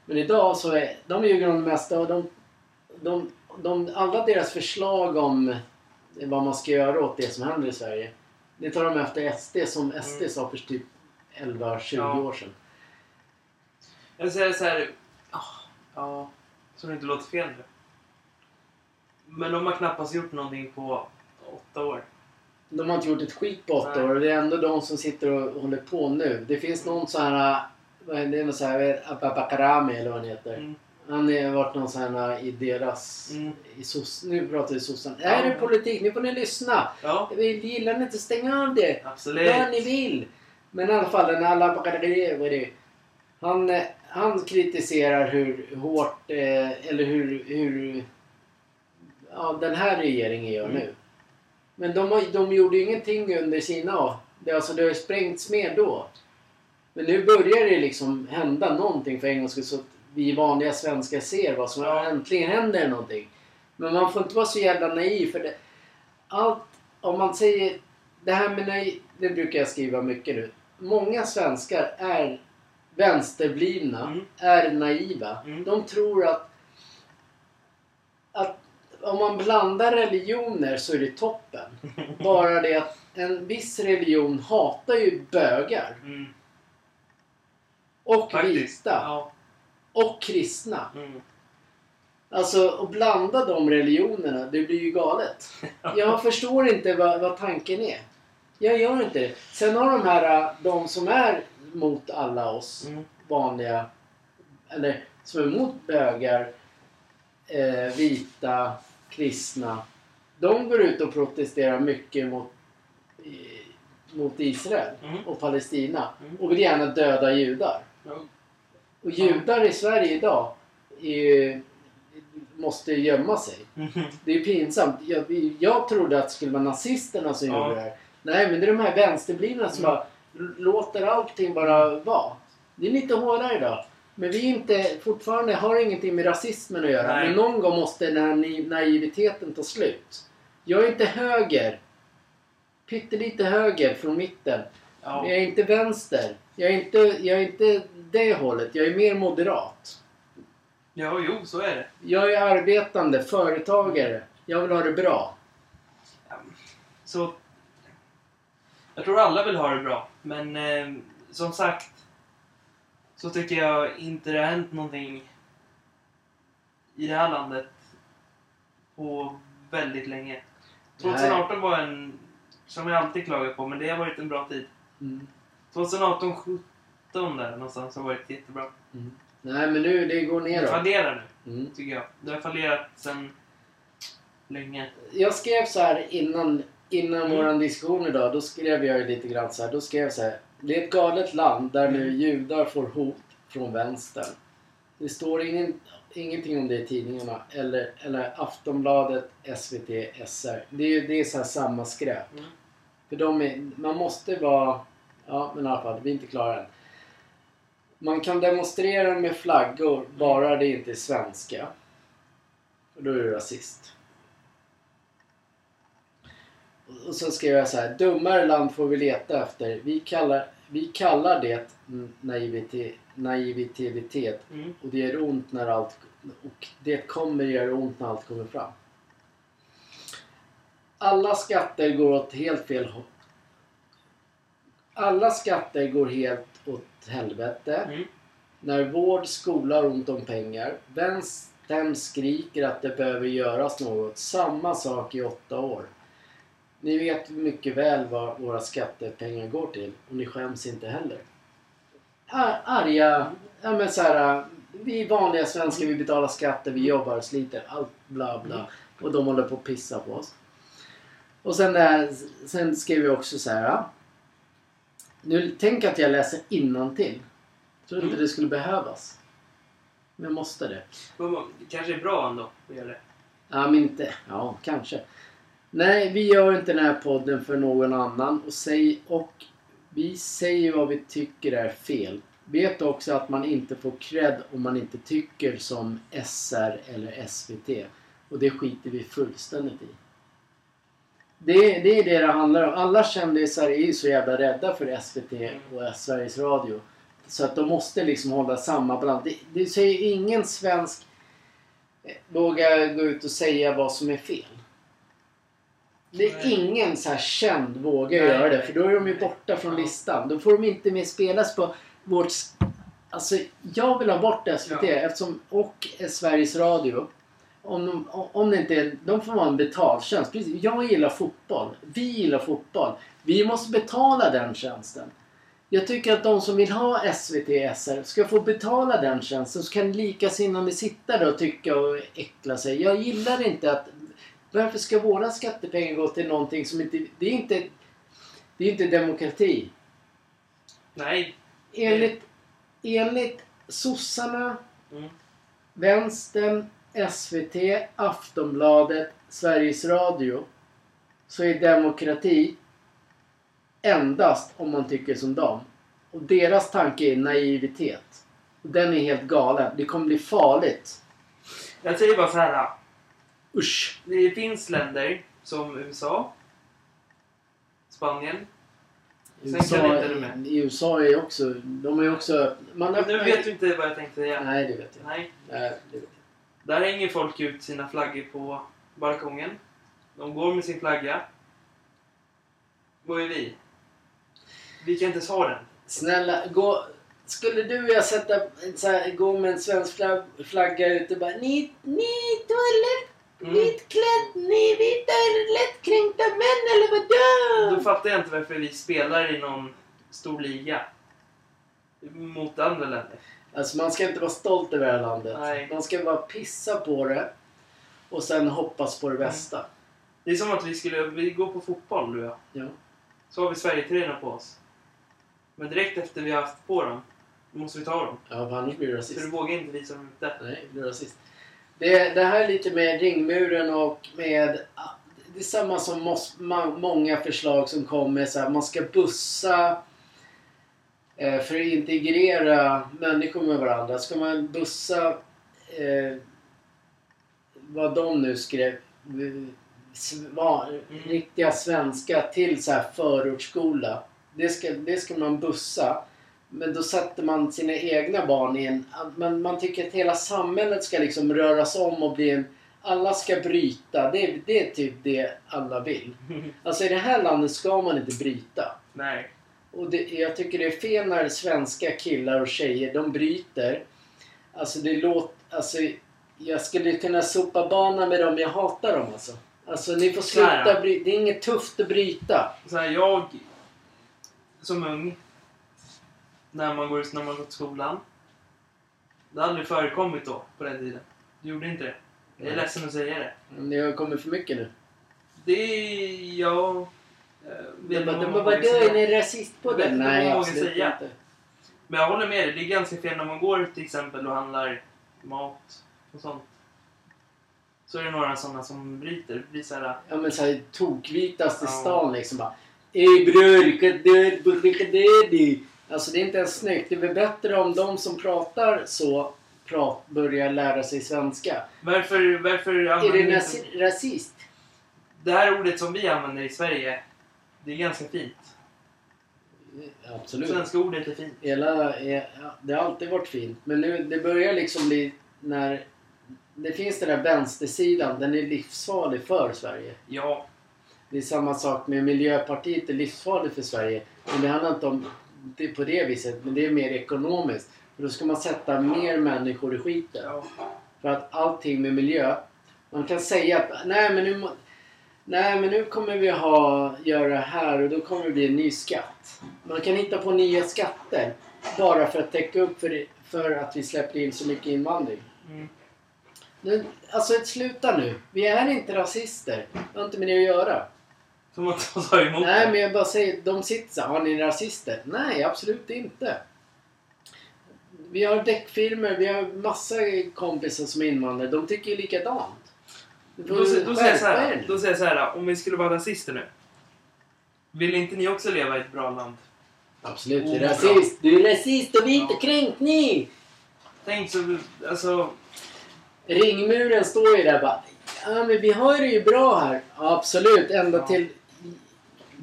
Speaker 1: Men idag så är, de ljuger om det mesta och de, de, de, alla deras förslag om vad man ska göra åt det som händer i Sverige. Det tar de efter SD som SD
Speaker 2: Mm.
Speaker 1: sa för typ 11-20
Speaker 2: Ja.
Speaker 1: år sedan.
Speaker 2: Jag säger så här... ah, Ja, så det inte låter fel nu. Men de har knappast gjort någonting på åtta år.
Speaker 1: De har inte gjort ett skit på åtta år och det är ändå de som sitter och håller på nu. Det finns någon sån här, vad är det, någon sån här Ababakarami eller vad han heter.
Speaker 2: Mm.
Speaker 1: Han har varit någon sån här i deras,
Speaker 2: Mm.
Speaker 1: i sos, nu pratar vi sossarna.
Speaker 2: Ja.
Speaker 1: Är det politik? Nu får ni lyssna.
Speaker 2: Ja,
Speaker 1: Vi gillar ni inte, stäng av det.
Speaker 2: absolut.
Speaker 1: Vad ni vill. Men i alla fall, den alla han, eh, han kritiserar hur hårt, eh, eller hur, hur ja, den här regeringen gör
Speaker 2: Mm.
Speaker 1: nu. Men de, har, de gjorde ju ingenting under sina... Det, alltså, det har ju sprängts mer då. Men nu börjar det liksom hända någonting för en gångs skull så att vi vanliga svenskar ser vad som
Speaker 2: Ja.
Speaker 1: äntligen händer någonting. Men man får inte vara så jävla naiv för det, allt, om man säger, det här med naiv, det brukar jag skriva mycket nu. Många svenskar är vänsterblivna,
Speaker 2: Mm.
Speaker 1: är naiva.
Speaker 2: Mm.
Speaker 1: De tror att, att om man blandar religioner så är det toppen. Bara det att en viss religion hatar ju bögar.
Speaker 2: Mm.
Speaker 1: Och
Speaker 2: Faktiskt.
Speaker 1: vita.
Speaker 2: Ja.
Speaker 1: Och kristna.
Speaker 2: Mm.
Speaker 1: Alltså att blanda de religionerna, det blir ju galet. Jag förstår inte vad, vad tanken är. Jag gör inte det. Sen har de här, äh, de som är mot alla oss
Speaker 2: Mm.
Speaker 1: vanliga, eller som är emot bögar, eh, vita, kristna. De går ut och protesterar mycket mot, mot Israel
Speaker 2: Mm.
Speaker 1: och Palestina.
Speaker 2: Mm.
Speaker 1: Och vill gärna döda judar.
Speaker 2: Ja.
Speaker 1: Och judar i Sverige idag ju, måste gömma sig.
Speaker 2: Mm.
Speaker 1: Det är pinsamt. Jag, jag trodde att det skulle vara nazisterna som gjorde det här. Nej, men det är de här vänsterblivna som
Speaker 2: Mm.
Speaker 1: bara låter allting bara vara. Det är lite hårdare idag. Men vi är inte, fortfarande har ingenting med rasismen att göra.
Speaker 2: Nej.
Speaker 1: Men någon gång måste den här naiviteten ta slut. Jag är inte höger. Pyttelite höger från mitten.
Speaker 2: Ja.
Speaker 1: Jag är inte vänster. Jag är inte, jag är inte det hållet. Jag är mer moderat.
Speaker 2: ja, jo, så är det.
Speaker 1: Jag är arbetande, företagare. Jag vill ha det bra.
Speaker 2: Så... Jag tror alla vill ha det bra. Men eh, som sagt så tycker jag inte det har hänt någonting i det här landet på väldigt länge. 2018 var en, som jag alltid klagar på, men det har varit en bra tid.
Speaker 1: Mm.
Speaker 2: 2018, 17 där någonstans har varit jättebra.
Speaker 1: Nej, men nu det går
Speaker 2: Det
Speaker 1: neråt.
Speaker 2: fallerar nu,
Speaker 1: Mm.
Speaker 2: tycker jag. Det har fallerat sedan länge.
Speaker 1: Jag skrev så här innan, innan
Speaker 2: Mm.
Speaker 1: våran diskussion idag. Då skrev jag lite grann så här. Då skrev jag så här. Det är ett galet land där nu judar får hot från vänstern. Det står ingen, ingenting om det i tidningarna. Eller, eller Aftonbladet, SVT, SR. Det är, ju- det är så här samma skräp.
Speaker 2: Mm.
Speaker 1: För de är, man måste vara... Ja, men i alla fall, vi är inte klara än. Man kan demonstrera med flaggor bara det inte är svenska. Och då är du rasist. Och- så skrev jag så här. Dummare land får vi leta efter. Vi kallar, vi kallar det naivitet, naivitet
Speaker 2: Mm.
Speaker 1: och det gör ont när allt och det kommer göra ont när allt kommer fram. Alla skatter går åt helt fel håll. Alla skatter går helt åt helvete.
Speaker 2: Mm.
Speaker 1: När vård, skola har ont om pengar. Vänstern skriker att det behöver göras något. Samma sak i åtta år. Ni vet mycket väl vad våra skattepengar går till och ni skäms inte heller. Ar- arga, ja men så här, vi vanliga svenskar, vi betalar skatter, vi jobbar och sliter. Allt bla bla. Och de håller på att pissa på oss. Och sen, där, sen skrev vi också så här. Nu, tänk att jag läser innantill. Tror inte
Speaker 2: Mm.
Speaker 1: det skulle behövas. Men jag måste det.
Speaker 2: Det kanske är bra ändå att göra det.
Speaker 1: Ja, men inte... Ja, kanske. Nej, vi gör inte den här podden för någon annan. Och, säg, och vi säger vad vi tycker är fel. Vet också att man inte får cred om man inte tycker som SR eller SVT. Och det skiter vi fullständigt i. Det, det är det det handlar om. Alla kändisar är ju så jävla rädda för SVT och Sveriges Radio. Så att de måste liksom hålla samma brand. Det, det säger ingen svensk eh, vågar gå ut och säga vad som är fel. Det är ingen så här känd vågar
Speaker 2: Nej,
Speaker 1: göra det för då är de ju borta från listan. Då får de inte mer spelas på vårt... Alltså jag vill ha bort SVT
Speaker 2: Ja.
Speaker 1: eftersom, och Sveriges Radio. Om de, om det inte är, de får vara en betaltjänst. Precis, jag gillar fotboll. Vi gillar fotboll. Vi måste betala den tjänsten. Jag tycker att de som vill ha SVT SR ska få betala den tjänsten så kan likasinnade sitta där och tycka och äckla sig. Jag gillar inte att... Varför ska våra skattepengar gå till någonting som inte... Det är inte... Det är inte demokrati.
Speaker 2: Nej.
Speaker 1: Enligt, enligt sossarna,
Speaker 2: Mm.
Speaker 1: vänstern, SVT, Aftonbladet, Sveriges Radio så är demokrati endast om man tycker som dem. Och deras tanke är naivitet. Och den är helt galen. Det kommer bli farligt.
Speaker 2: Jag säger bara så här.
Speaker 1: Usch!
Speaker 2: Det finns länder som USA, Spanien. Sen
Speaker 1: USA,
Speaker 2: kan inte du med.
Speaker 1: I USA är också... De är också... Man
Speaker 2: Nu
Speaker 1: öppnar-
Speaker 2: vet du inte vad jag tänkte säga.
Speaker 1: Nej, det vet jag.
Speaker 2: Nej.
Speaker 1: Nej, det vet
Speaker 2: Där hänger folk ut sina flaggor på balkongen. De går med sin flagga. Vad är vi? Vi kan inte ens ha den.
Speaker 1: Snälla, gå... Skulle du och jag sätta, så här, gå med en svensk flagg, flagga ut och bara Ni, ni toalett,
Speaker 2: Mm.
Speaker 1: vitklädd, ni vita lättkränkta män eller vadå?
Speaker 2: Då fattar jag inte varför vi spelar i någon stor liga. Mot andra länder.
Speaker 1: Alltså man ska inte vara stolt över det här landet.
Speaker 2: Nej.
Speaker 1: Man ska bara pissa på det och sen hoppas på det bästa.
Speaker 2: Det är som att vi skulle vi går på fotboll du och jag.
Speaker 1: Ja.
Speaker 2: Så har vi Sverigetröjorna på oss. Men direkt efter vi har haft på dem, måste vi ta dem.
Speaker 1: Ja, för annars blir du
Speaker 2: För du
Speaker 1: rasist.
Speaker 2: vågar inte visa dem ute.
Speaker 1: Nej, du är rasist. Det, det här är lite med ringmuren och med... Det är samma som mås, ma, många förslag som kommer. Så här, man ska bussa eh, för att integrera människor med varandra. Ska man bussa eh, vad de nu skrev. eh, Riktiga svenska till så här förortsskola. Det ska, det ska man bussa. Men då sätter man sina egna barn i en... Man, man tycker att hela samhället ska liksom röras om och bli en... Alla ska bryta. Det, är- det är typ det alla vill. Alltså i det här landet ska man inte bryta.
Speaker 2: Nej.
Speaker 1: Och det, jag tycker det är fel när svenska killar och tjejer, de bryter. Alltså det låter... Alltså, jag skulle kunna sopa banan med dem, jag hatar dem alltså. Alltså ni får sluta bryta. Det är inget tufft att bryta.
Speaker 2: Så här, jag som ung, när man, går, när man går till skolan. Det har aldrig förekommit då, på den tiden. Du gjorde inte det. Jag är ledsen att säga det.
Speaker 1: Det har kommit för mycket nu.
Speaker 2: Det är...
Speaker 1: De
Speaker 2: våga
Speaker 1: bara, "Vadå, är ni rasist på
Speaker 2: vet
Speaker 1: den? Nej,
Speaker 2: jag
Speaker 1: absolut
Speaker 2: säga.
Speaker 1: inte.
Speaker 2: Men jag håller med dig. Det är ganska fel när man går till exempel och handlar mat och sånt. Så är det några sådana som bryter. Det blir så här,
Speaker 1: Ja men såhär tokvitast i
Speaker 2: Ja.
Speaker 1: stan liksom bara Ey bror, vilka död, vilka död Alltså det är inte ens snyggt. Det är väl bättre om de som pratar så prat, börjar lära sig svenska.
Speaker 2: Varför, varför
Speaker 1: Är det
Speaker 2: inte...
Speaker 1: rasist?
Speaker 2: Det här ordet som vi använder i Sverige, det är ganska fint.
Speaker 1: Absolut.
Speaker 2: Svenska ordet är fint.
Speaker 1: Hela, ja, det har alltid varit fint. Men nu, det börjar liksom bli när... Det finns den där vänstersidan, den är livsfarlig för Sverige.
Speaker 2: Ja,
Speaker 1: Det är samma sak med Miljöpartiet, är livsfarligt för Sverige. Men det handlar inte om det på det viset, men det är mer ekonomiskt. För då ska man sätta mer människor i skiten.
Speaker 2: ja.
Speaker 1: För att allting med miljö, man kan säga att nej men nu, nej, men nu kommer vi ha, göra det här och då kommer det bli en ny skatt. Man kan hitta på nya skatter. bara för att täcka upp för, för att vi släppte in så mycket invandring.
Speaker 2: Mm.
Speaker 1: Nu, alltså sluta nu. Vi är inte rasister. Det har inte med det att göra.
Speaker 2: Som att de sa emot
Speaker 1: Nej,
Speaker 2: det.
Speaker 1: men jag bara säger, de sitter så här, har ni rasister? Nej, absolut inte. Vi har däckfilmer, vi har massa kompisar som är invandrare. De tycker ju likadant.
Speaker 2: Då, sä- då, säger jag så
Speaker 1: skärpa er
Speaker 2: här,
Speaker 1: nu.
Speaker 2: då säger jag så här, om vi skulle vara rasister nu. Vill inte ni också leva i ett bra land?
Speaker 1: Absolut, du är
Speaker 2: Oh,
Speaker 1: rasist. Du är rasist och vi är inte kränkning!
Speaker 2: Tänk så, alltså...
Speaker 1: Ringmuren står ju där bara. Ja, men vi har det ju bra här. Ja, absolut, ända
Speaker 2: Ja.
Speaker 1: till...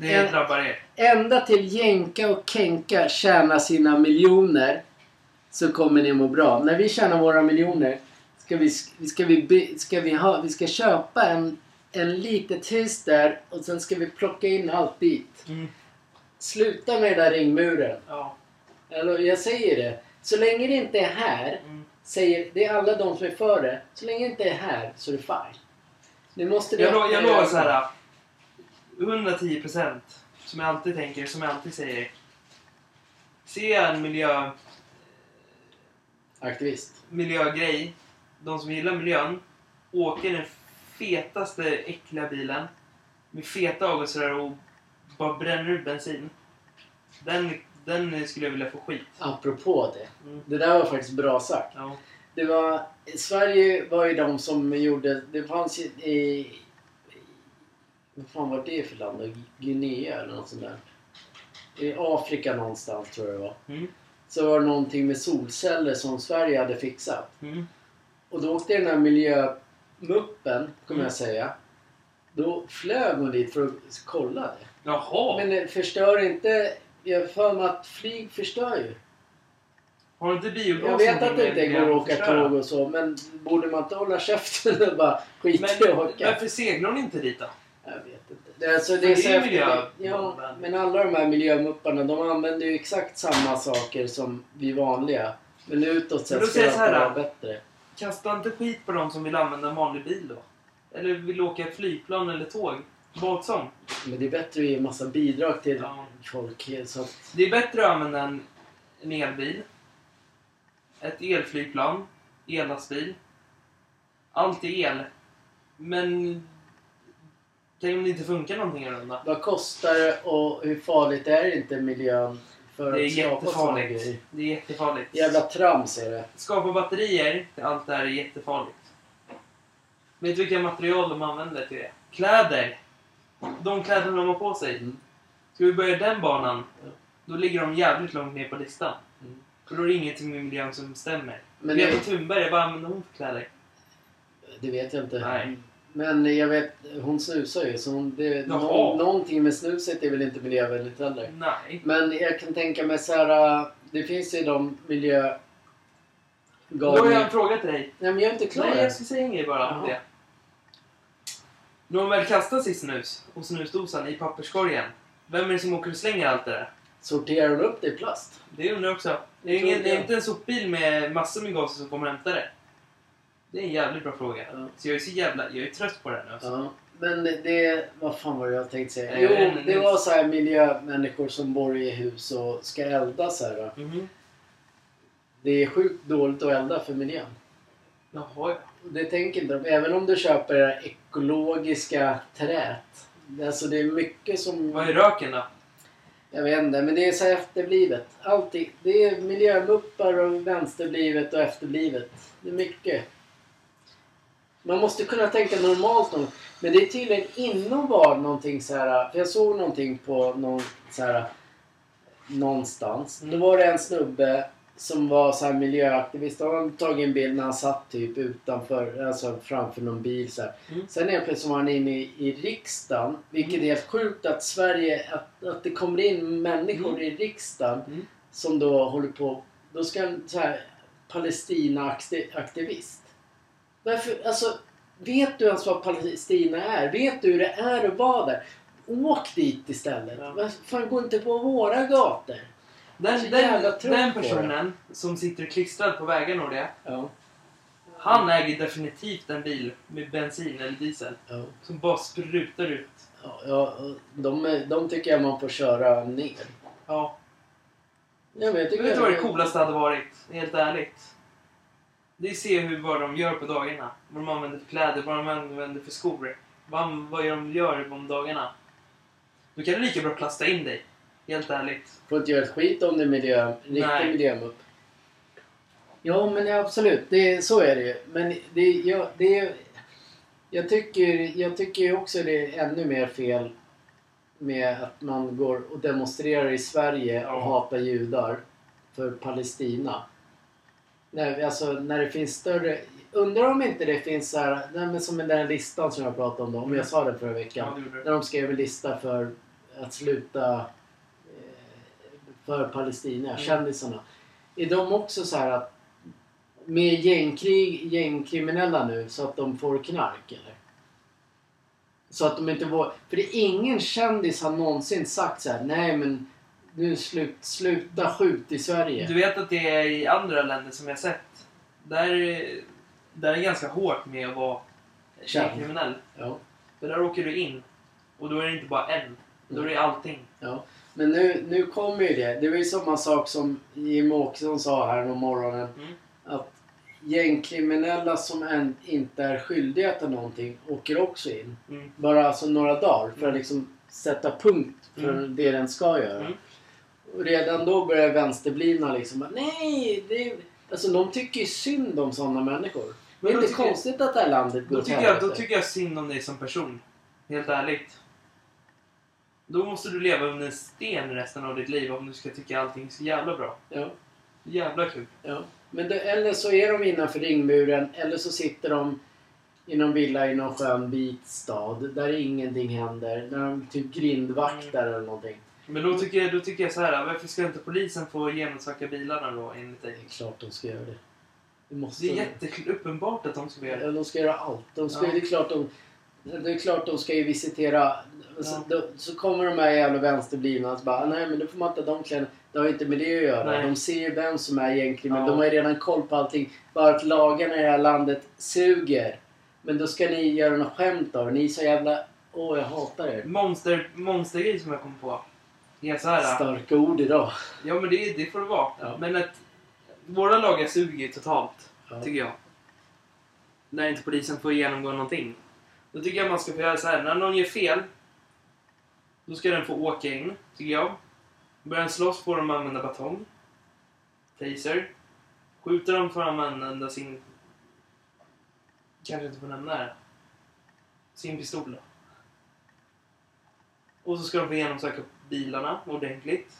Speaker 2: Det
Speaker 1: En-
Speaker 2: drabbar er.
Speaker 1: Ända till jänka och kenka tjäna sina miljoner så kommer ni må bra. När vi tjänar våra miljoner ska vi, ska vi, ska vi, ha, vi ska köpa en, en litet hus där och sen ska vi plocka in allt dit.
Speaker 2: Mm.
Speaker 1: Sluta med den där ringmuren.
Speaker 2: Ja.
Speaker 1: Eller, jag säger det. Så länge det inte är här,
Speaker 2: Mm.
Speaker 1: säger, det är alla de som är för det. Så länge det inte är här så är det fine. Nu måste
Speaker 2: Jag, lo- jag lovar så här. 110 procent. Som jag alltid tänker, som jag alltid säger. Ser jag en miljö,
Speaker 1: Aktivist.
Speaker 2: miljögrej, de som gillar miljön, åker den fetaste äckliga bilen med feta avgasrör och bara bränner ut bensin. Den, den skulle jag vilja få skit.
Speaker 1: Apropå det.
Speaker 2: Mm.
Speaker 1: Det där var faktiskt bra sagt.
Speaker 2: Ja.
Speaker 1: Det var, Sverige var ju de som gjorde... Det fanns ju i... Vad fan var det för land? Guinea eller något sånt där. I Afrika någonstans tror jag det var.
Speaker 2: Mm.
Speaker 1: Så var det någonting med solceller som Sverige hade fixat.
Speaker 2: Mm.
Speaker 1: Och då åkte den här miljömuppen, kommer
Speaker 2: Mm.
Speaker 1: jag säga. Då flög hon dit för att kolla det.
Speaker 2: Jaha!
Speaker 1: Men det förstör inte... Jag för mig att flyg förstör ju.
Speaker 2: Har inte biogas
Speaker 1: Jag vet att det inte går att åka
Speaker 2: förstöra?
Speaker 1: tåg och så, men borde man inte hålla käften och bara skita i att åka?
Speaker 2: varför seglar hon inte dit då?
Speaker 1: Jag vet inte. Det alltså, det är
Speaker 2: det miljö-
Speaker 1: Ja, men alla de här miljömupparna, de använder ju exakt samma saker som vi vanliga. Men utåt sett
Speaker 2: här
Speaker 1: alltid vara bättre.
Speaker 2: Kasta inte skit på de som vill använda en vanlig bil då. Eller vill åka flygplan eller tåg. Båt som.
Speaker 1: Men det är bättre att ge en massa bidrag till
Speaker 2: Ja.
Speaker 1: folk. Så att,
Speaker 2: Det är bättre att använda en, en elbil. Ett elflygplan. Ellastbil. Allt är el. Men... Tänk om det inte funkar någonting dem då?
Speaker 1: vad kostar det och hur farligt är inte miljön för
Speaker 2: Det är
Speaker 1: att skapa sådana grejer?
Speaker 2: jättefarligt. Det är jättefarligt.
Speaker 1: Jävla trams är det.
Speaker 2: Skapa batterier till allt det här är jättefarligt. Vet du vilka material de använder till det? Kläder! De kläder de har på sig.
Speaker 1: Mm.
Speaker 2: Ska vi börja den banan? Då ligger de jävligt långt ner på listan.
Speaker 1: Mm.
Speaker 2: För då är det ingenting med miljön som stämmer.
Speaker 1: Men
Speaker 2: Greta
Speaker 1: det,
Speaker 2: Thunberg, vad använder hon för kläder?
Speaker 1: det vet jag inte.
Speaker 2: Nej.
Speaker 1: Men jag vet, hon snusar ju. Så hon, det, nå, någonting med snuset är väl inte miljövänligt heller.
Speaker 2: Nej.
Speaker 1: Men jag kan tänka mig så här. äh, Det finns ju de miljö...
Speaker 2: Då har jag en
Speaker 1: Nej
Speaker 2: fråga till dig.
Speaker 1: men jag är inte klar
Speaker 2: Nej,
Speaker 1: än.
Speaker 2: jag ska säga en grej bara om det. När de väl kastar sitt snus och snusdosan i papperskorgen. Vem är det som åker och slänger allt det där?
Speaker 1: Sorterar hon upp det i plast?
Speaker 2: Det undrar jag också. Det är, ingen,
Speaker 1: inte
Speaker 2: det är inte en sopbil med massor med gaser som kommer och hämtar det. Det är en jävligt bra fråga.
Speaker 1: Ja.
Speaker 2: Så jag är så jävla... Jag är trött på det här nu alltså.
Speaker 1: Ja. Men det... Vad fan var det jag tänkte säga?
Speaker 2: Nej,
Speaker 1: Jo, det var så här miljömänniskor som bor i hus och ska elda så här.
Speaker 2: Mhm.
Speaker 1: Det är sjukt dåligt att elda för miljön.
Speaker 2: Jaha, ja.
Speaker 1: Det tänker inte de. Även om du köper det här ekologiska träet. Alltså det är mycket som...
Speaker 2: Vad är röken då?
Speaker 1: Jag vet inte, men det är så efterblivet. Alltid. Det är miljömuppar och vänsterblivet och efterblivet. Det är mycket. Man måste kunna tänka normalt någon. Men det är tydligen inom var någonting så här. För jag såg någonting på någon så här. Någonstans. Då var det en snubbe som var så här miljöaktivist. Han hade tagit en bild när han satt typ utanför, alltså framför någon bil så.
Speaker 2: Mm.
Speaker 1: Sen helt plötsligt var han inne i, i riksdagen. Vilket är helt sjukt att Sverige, att, att det kommer in människor
Speaker 2: Mm.
Speaker 1: i riksdagen
Speaker 2: Mm.
Speaker 1: som då håller på, då ska en så här Palestina-aktivist. Varför, alltså, vet du ens vad Palestina är? Vet du hur det är att vara där? Åk dit istället.
Speaker 2: Ja.
Speaker 1: Varför fan gå inte på våra gator?
Speaker 2: Den, den, den personen som sitter klistrad på vägen och det.
Speaker 1: Ja.
Speaker 2: Han äger definitivt en bil med bensin eller diesel.
Speaker 1: Ja.
Speaker 2: Som bara sprutar ut.
Speaker 1: Ja, ja, de, de tycker jag man får köra ner.
Speaker 2: Ja.
Speaker 1: Ja, men jag
Speaker 2: Vet du vad det coolaste hade varit? Helt ärligt. Det är att se hur, vad de gör på dagarna. Vad de använder för kläder, vad de använder för skor. Vad, vad de gör på dagarna. Då kan du lika bra plasta in dig. Helt ärligt.
Speaker 1: Får inte göra ett skit om det är miljö, riktig miljömupp. Ja, men ja, absolut. Det, så är det ju. Men det, ja, det. Jag tycker, jag tycker också det är ännu mer fel med att man går och demonstrerar i Sverige och
Speaker 2: Ja.
Speaker 1: hatar judar för Palestina. Alltså, när det finns större... Undrar om inte det finns så här, nej, men som den där listan som jag pratade om då, om jag sa det förra veckan.
Speaker 2: Ja, det gjorde
Speaker 1: När de skrev en lista för att sluta eh, för Palestina,
Speaker 2: Mm.
Speaker 1: kändisarna. Är de också så här att med gängkrig, gängkriminella nu så att de får knark eller? Så att de inte vågar. För det är ingen kändis har någonsin sagt så här: nej men nu slut, sluta skjut i Sverige.
Speaker 2: Du vet att det är i andra länder som jag sett. Där, där är det ganska hårt med att vara
Speaker 1: Känd.
Speaker 2: kriminell.
Speaker 1: Ja,
Speaker 2: För där åker du in. Och då är det inte bara en. Då är det allting.
Speaker 1: ja. Men nu, nu kommer ju det. Det var ju samma sak som Jim Åkesson sa här om morgonen.
Speaker 2: Mm.
Speaker 1: Att gängkriminella som än inte är skyldiga till någonting åker också in.
Speaker 2: Mm.
Speaker 1: Bara alltså några dagar för att
Speaker 2: Mm.
Speaker 1: liksom sätta punkt för
Speaker 2: Mm.
Speaker 1: det den ska göra.
Speaker 2: Mm.
Speaker 1: Redan då börjar vänsterblivna liksom Nej! Det är... Alltså de tycker ju synd om sådana människor. Det
Speaker 2: Men
Speaker 1: är
Speaker 2: då
Speaker 1: inte konstigt att det här landet går
Speaker 2: Då tycker, jag, då tycker jag synd om dig som person. Helt ärligt. Då måste du leva under en sten resten av ditt liv om du ska tycka allting är så jävla bra.
Speaker 1: Ja,
Speaker 2: Jävla kul.
Speaker 1: ja. Men det, eller så är de innanför ringmuren eller så sitter de i någon villa i någon skön vit stad där ingenting händer. Där de typ grindvaktar eller någonting.
Speaker 2: Men då tycker jag, då tycker jag så här. Varför ska inte polisen få genomsöka bilarna då enligt
Speaker 1: Det
Speaker 2: dig?
Speaker 1: är klart de ska göra det. Det måste
Speaker 2: Det är jätteuppenbart att de ska göra det.
Speaker 1: Ja, de ska göra allt. De ska,
Speaker 2: Ja.
Speaker 1: det, är klart de, det är klart de ska ju visitera. Så,
Speaker 2: Ja.
Speaker 1: då, så kommer de här jävla vänsterblivna och så bara nej men då får man inte de kläderna. Det har inte med det att göra.
Speaker 2: Nej.
Speaker 1: De ser ju vem som är gängkriminell.
Speaker 2: Ja.
Speaker 1: De har ju redan koll på allting. Bara att lagarna i det här landet suger. Men då ska ni göra något skämt av det. Ni är så jävla... Åh, jag hatar er.
Speaker 2: Monster, monstergrej som jag kom på. Är så här.
Speaker 1: Starka ord idag.
Speaker 2: Ja men det, det får det vara.
Speaker 1: Ja.
Speaker 2: Men att våra lagar suger totalt.
Speaker 1: Ja.
Speaker 2: Tycker jag. När inte polisen får genomgå någonting. Då tycker jag man ska få göra så här. När någon gör fel. Då ska den få åka in, tycker jag. Börjar den slåss får de använda batong. Taser. Skjuter de får de använda sin... Kanske inte får nämna det. Sin pistol då. Och så ska de få genomsöka bilarna ordentligt.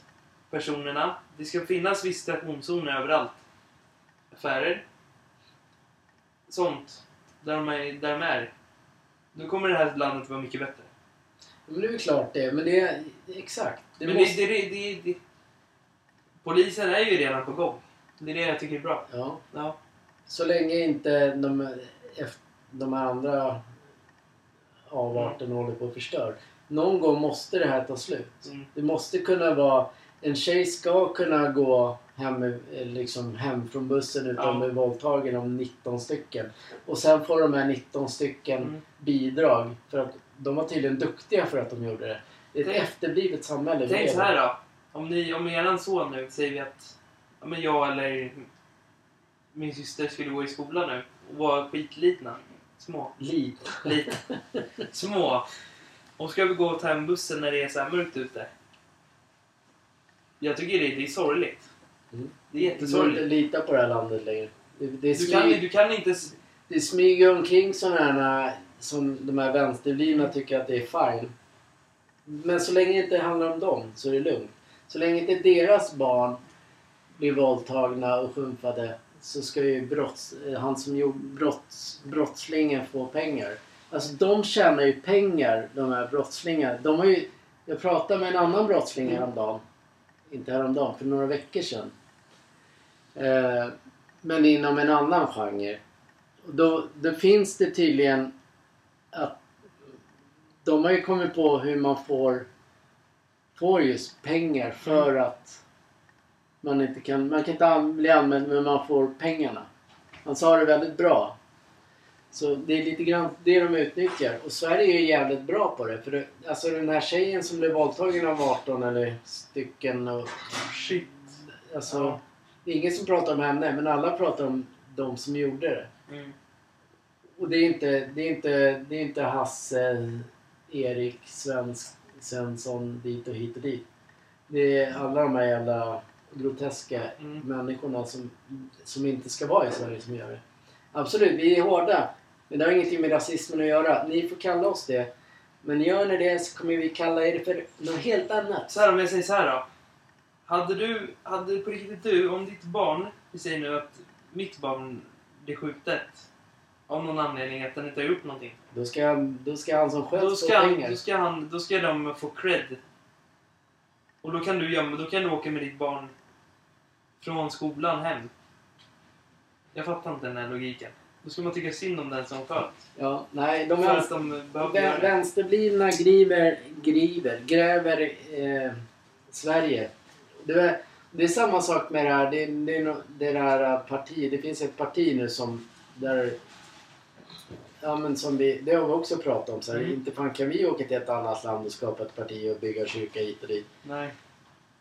Speaker 2: Personerna. Det ska finnas visitationszoner överallt. Affärer. Sånt. Där de är. Där de är. Då kommer det här landet vara mycket bättre.
Speaker 1: Men det är klart det. Men det är... Exakt. Det
Speaker 2: Men
Speaker 1: måste...
Speaker 2: det, det, det, det, Polisen är ju redan på gång. Det är det jag tycker är bra.
Speaker 1: Ja.
Speaker 2: Ja.
Speaker 1: Så länge inte de, de andra avarterna håller på att förstöra. Någon gång måste det här ta slut.
Speaker 2: Mm.
Speaker 1: Det måste kunna vara... En tjej ska kunna gå hem, eh, liksom hem från bussen utan
Speaker 2: Ja.
Speaker 1: att bli våldtagen om 19 stycken. Och sen får de här 19 stycken
Speaker 2: Mm.
Speaker 1: bidrag. För att de var tydligen duktiga för att de gjorde det. Det är ett
Speaker 2: Tänk-
Speaker 1: efterblivet samhälle
Speaker 2: Tänk så här då. Om, ni, om eran son nu säger vi att ja, men jag eller min syster skulle gå i skolan nu och vara skitlitna. Små.
Speaker 1: Lit.
Speaker 2: Lite. Små. Och ska vi gå och ta hem bussen när det är så här mörkt ute. Jag tycker det, det är sorgligt.
Speaker 1: Mm.
Speaker 2: Det är
Speaker 1: Det går inte
Speaker 2: jättesorgligt.
Speaker 1: lita på det här landet längre. Det, det,
Speaker 2: Du kan, du kan inte...
Speaker 1: det smyger omkring sådana här som de här vänsterblivna tycker att det är fine. Men så länge det inte handlar om dem så är det lugnt. Så länge inte deras barn blir våldtagna och skymfade så ska ju brotts, eh, han som gjorde brotts, brottslingen få pengar. Alltså de tjänar ju pengar, de här brottslingarna. De har ju, jag pratade med en annan brottsling
Speaker 2: Mm.
Speaker 1: häromdagen. Inte häromdagen, för några veckor sedan. Eh, men inom en annan genre. Då, då finns det tydligen att de har ju kommit på hur man får, får just pengar för att man inte kan, man kan inte an- bli anmäld men man får pengarna. Han sa det väldigt bra. Så det är lite grann det de utnyttjar. Och Sverige är jävligt bra på det. För det, alltså den här tjejen som blev våldtagen av 18 eller stycken och
Speaker 2: Shit.
Speaker 1: Alltså,
Speaker 2: Ja.
Speaker 1: Det är ingen som pratar om henne, men alla pratar om de som gjorde det.
Speaker 2: Mm.
Speaker 1: Och det är inte, det är inte, det är inte Hasse, Erik, Svensk, Svensson dit och hit och dit. Det är alla de här jävla groteska
Speaker 2: Mm.
Speaker 1: människorna som, som inte ska vara i Sverige som gör det. Absolut, vi är hårda. Men det har ingenting med rasismen att göra. Ni får kalla oss det. Men gör ni det så kommer vi kalla er för något helt annat.
Speaker 2: Så här om jag säger så här då. Hade du, hade på riktigt du, om ditt barn, vi säger nu att mitt barn blir skjutet. Av någon anledning att den inte har gjort någonting.
Speaker 1: Då ska, då ska han som
Speaker 2: Då
Speaker 1: sköts få
Speaker 2: ska, han,
Speaker 1: pengar.
Speaker 2: då, ska han, då ska de få cred. Och då kan du gömma, då kan du åka med ditt barn från skolan hem. Jag fattar inte den här logiken. Då ska man tycka synd om den som sköt.
Speaker 1: Ja, nej, de
Speaker 2: att de
Speaker 1: Vä-. Vänsterblivna griver, griver, gräver eh, Sverige. Det är, det är samma sak med det här. Det, det, det där partiet. Det finns ett parti nu som... Där, ja, men som vi, det har vi också pratat om. Så här,
Speaker 2: Mm.
Speaker 1: Inte fan kan vi åka till ett annat land och skapa ett parti och bygga kyrka hit och dit.
Speaker 2: Nej.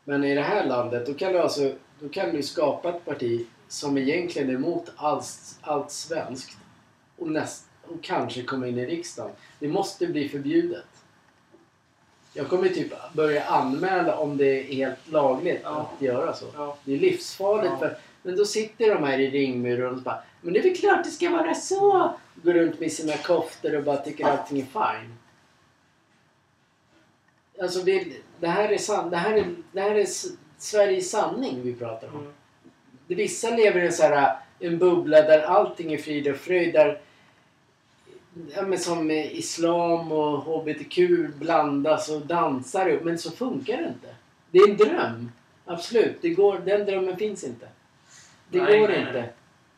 Speaker 1: Men i det här landet då kan du alltså då kan du skapa ett parti som egentligen är emot allt, allt svenskt och, näst, och kanske komma in i riksdagen. Det måste bli förbjudet. Jag kommer typ börja anmäla om det är helt lagligt
Speaker 2: Ja.
Speaker 1: att göra så.
Speaker 2: Ja.
Speaker 1: Det är livsfarligt.
Speaker 2: Ja.
Speaker 1: För, men då sitter de här i ringmuren och bara Men det är väl klart det ska vara så! Går runt med sina koftor och bara tycker allting är fine. Alltså det, det här är san, det här är, det här är Sveriges sanning vi pratar om.
Speaker 2: Mm.
Speaker 1: Vissa lever i en, så här, en bubbla där allting är frid och fröjd. Där, ja, men som islam och HBTQ blandas och dansar upp. Men så funkar det inte. Det är en dröm. Absolut. Det går, den drömmen finns inte. Det
Speaker 2: Nej,
Speaker 1: går
Speaker 2: nej,
Speaker 1: inte.
Speaker 2: nej.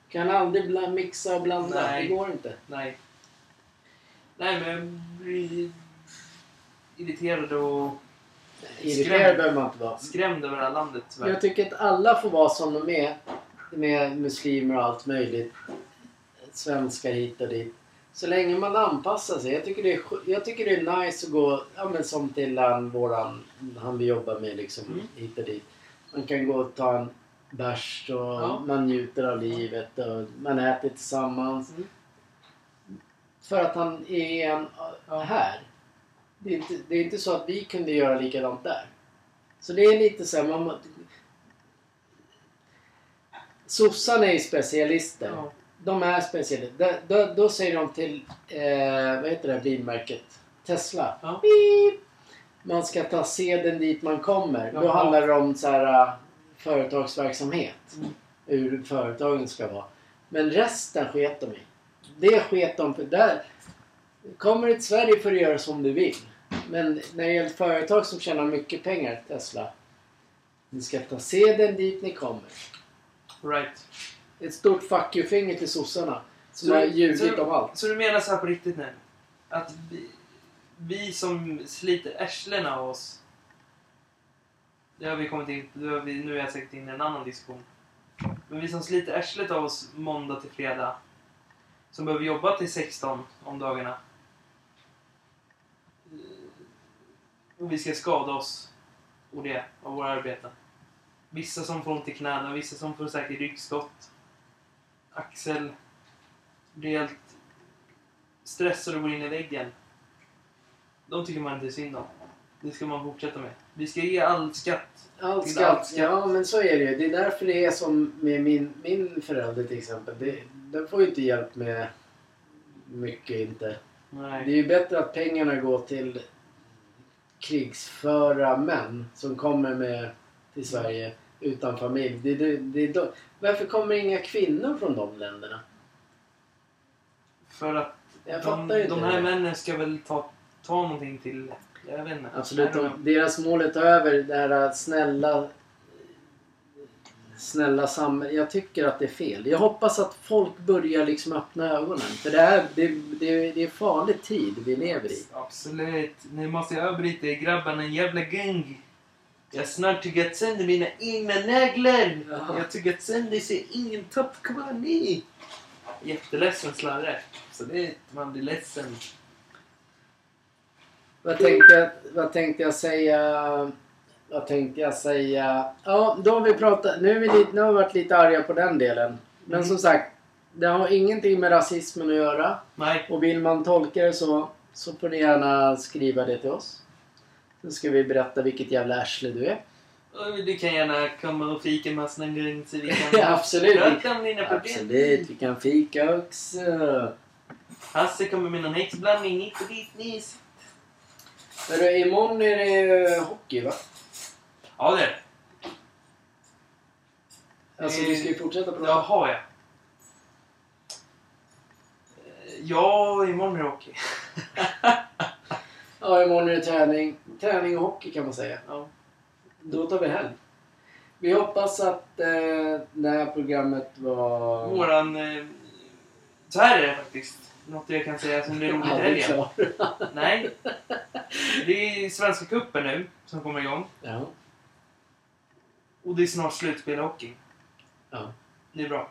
Speaker 1: Kan aldrig bla, mixa och blanda.
Speaker 2: Nej.
Speaker 1: Det går inte.
Speaker 2: Nej. Nej, men jag blir irriterad och
Speaker 1: Irriterad behöver man inte vara.
Speaker 2: skrämd över det här landet tyvärr.
Speaker 1: Jag tycker att alla får vara som de är. Med muslimer och allt möjligt. Svenskar hit och dit. Så länge man anpassar sig. Jag tycker det är, jag tycker det är nice att gå ja, men som till han, våran, han vi jobbar med liksom
Speaker 2: Mm.
Speaker 1: hit och dit. Man kan gå och ta en bärs och
Speaker 2: Ja.
Speaker 1: man njuter av livet och man äter tillsammans.
Speaker 2: Mm.
Speaker 1: För att han är en här. Det är, inte, det är inte så att vi kunde göra likadant där. Så det är lite så här, man, Sossarna är ju specialister.
Speaker 2: Ja.
Speaker 1: De är specialister. Då, då, då säger de till, eh, vad heter det bilmärket? Tesla.
Speaker 2: Ja.
Speaker 1: Beep! Man ska ta seden dit man kommer. Då
Speaker 2: Jaha.
Speaker 1: handlar det om så här, eh, företagsverksamhet.
Speaker 2: Mm.
Speaker 1: Hur företagen ska vara. Men resten sket de i. Det sket de för. Där, kommer du till Sverige får du göra som du vill. Men när det gäller företag som tjänar mycket pengar, Tesla. Ni ska ta seden dit ni kommer.
Speaker 2: Right.
Speaker 1: Ett stort fuck you-finger till sossarna. Som
Speaker 2: Så-
Speaker 1: har ljugit om allt.
Speaker 2: Så du menar så här på riktigt nu? Att vi, vi som sliter arslena av oss. Det har vi kommit in, vi, nu är jag säkert inne i en annan diskussion. Men vi som sliter arslet av oss måndag till fredag. Som behöver jobba till 16 om dagarna. Och vi ska skada oss. Och det, av våra arbeten. Vissa som får ont i knäna, vissa som får säkert ryggskott. Axel blir helt stressad och går in i väggen. De tycker man inte synd om. Det ska man fortsätta med. Vi ska ge all skatt.
Speaker 1: Allt
Speaker 2: Till
Speaker 1: ska,
Speaker 2: allt ska-
Speaker 1: ja men så är det ju. Det är därför det är som med min, min förälder till exempel. Det, den får ju inte hjälp med mycket inte. Det är
Speaker 2: Nej.
Speaker 1: ju bättre att pengarna går till krigsföra män som kommer med till Sverige utan familj. Det, det, det, då- varför kommer inga kvinnor från de länderna?
Speaker 2: För att
Speaker 1: Jag
Speaker 2: de,
Speaker 1: inte
Speaker 2: de här
Speaker 1: det.
Speaker 2: männen ska väl ta, ta någonting till... Jag vet inte.
Speaker 1: Absolut. De, deras mål är att ta över det här snälla snälla samhället. Jag tycker att det är fel. Jag hoppas att folk börjar liksom öppna ögonen. För det är, det, det, det är farlig tid vi lever i.
Speaker 2: Absolut. Nu måste jag avbryta er grabbarna, en jävla gang. Jag snart tuggat sönder mina egna naglar.
Speaker 1: Jaha.
Speaker 2: Jag tuggat sönder så ingen topp kvar ni. Jätteledsen slarre. Så det är, man blir ledsen.
Speaker 1: Vad tänkte jag, vad tänkte jag säga? Vad tänkte jag säga? Ja, då har vi pratat... Nu, är vi lite, nu har vi varit lite arga på den delen. Men
Speaker 2: Mm.
Speaker 1: som sagt, det har ingenting med rasismen att göra.
Speaker 2: Nej.
Speaker 1: Och vill man tolka det så, så får ni gärna skriva det till oss. Så ska vi berätta vilket jävla arsle du är.
Speaker 2: Du kan gärna komma och fika med oss någon gång så vi kan
Speaker 1: Absolut.
Speaker 2: prata om dina problem.
Speaker 1: Absolut, vi kan fika också.
Speaker 2: Hasse kommer med någon häxblandning hit och dit.
Speaker 1: Hörru, imorgon är det hockey va?
Speaker 2: Ja, det är det.
Speaker 1: Alltså vi ska ju fortsätta prata.
Speaker 2: Jaha, ja. Ja, imorgon är det hockey.
Speaker 1: Ja, imorgon är det träning. Träning och hockey kan man säga.
Speaker 2: Ja.
Speaker 1: Då tar vi helg. Vi hoppas att eh, det här programmet var...
Speaker 2: Våran... Eh, så här är det faktiskt. Något jag kan säga som blir roligt i helgen. Nej. Det är Svenska cupen nu som kommer igång.
Speaker 1: Ja.
Speaker 2: Och det är snart slutspel i hockey.
Speaker 1: Ja.
Speaker 2: Det är bra.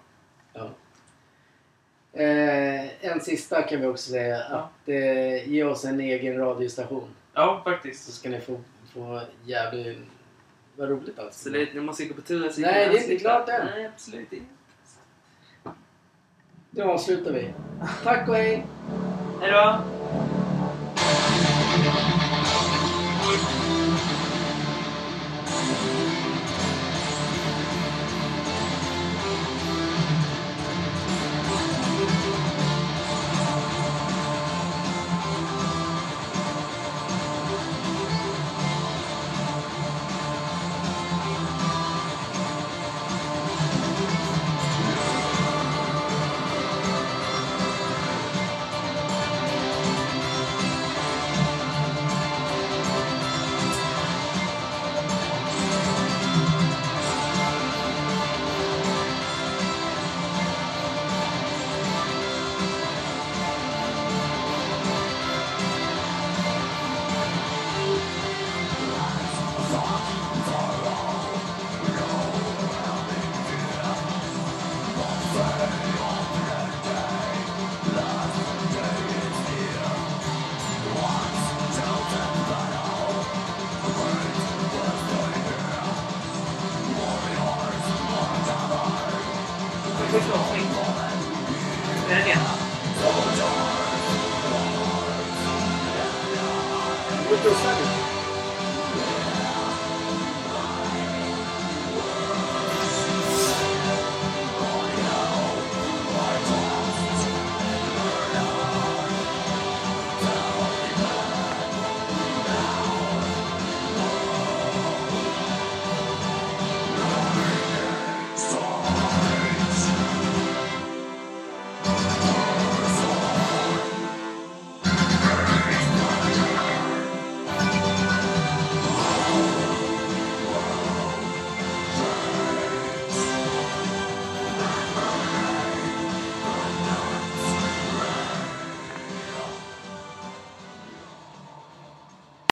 Speaker 1: Eh, en sista kan vi också säga.
Speaker 2: Ja.
Speaker 1: Att eh, ge oss en egen radiostation.
Speaker 2: Ja,
Speaker 1: Så
Speaker 2: faktiskt.
Speaker 1: ska ni få, få jävligt... Vad roligt alltså.
Speaker 2: Absolut, nu måste jag gå på tur.
Speaker 1: Nej, det är inte klart än.
Speaker 2: Nej, absolut inte.
Speaker 1: Då avslutar vi. Tack och hej!
Speaker 2: Hej då!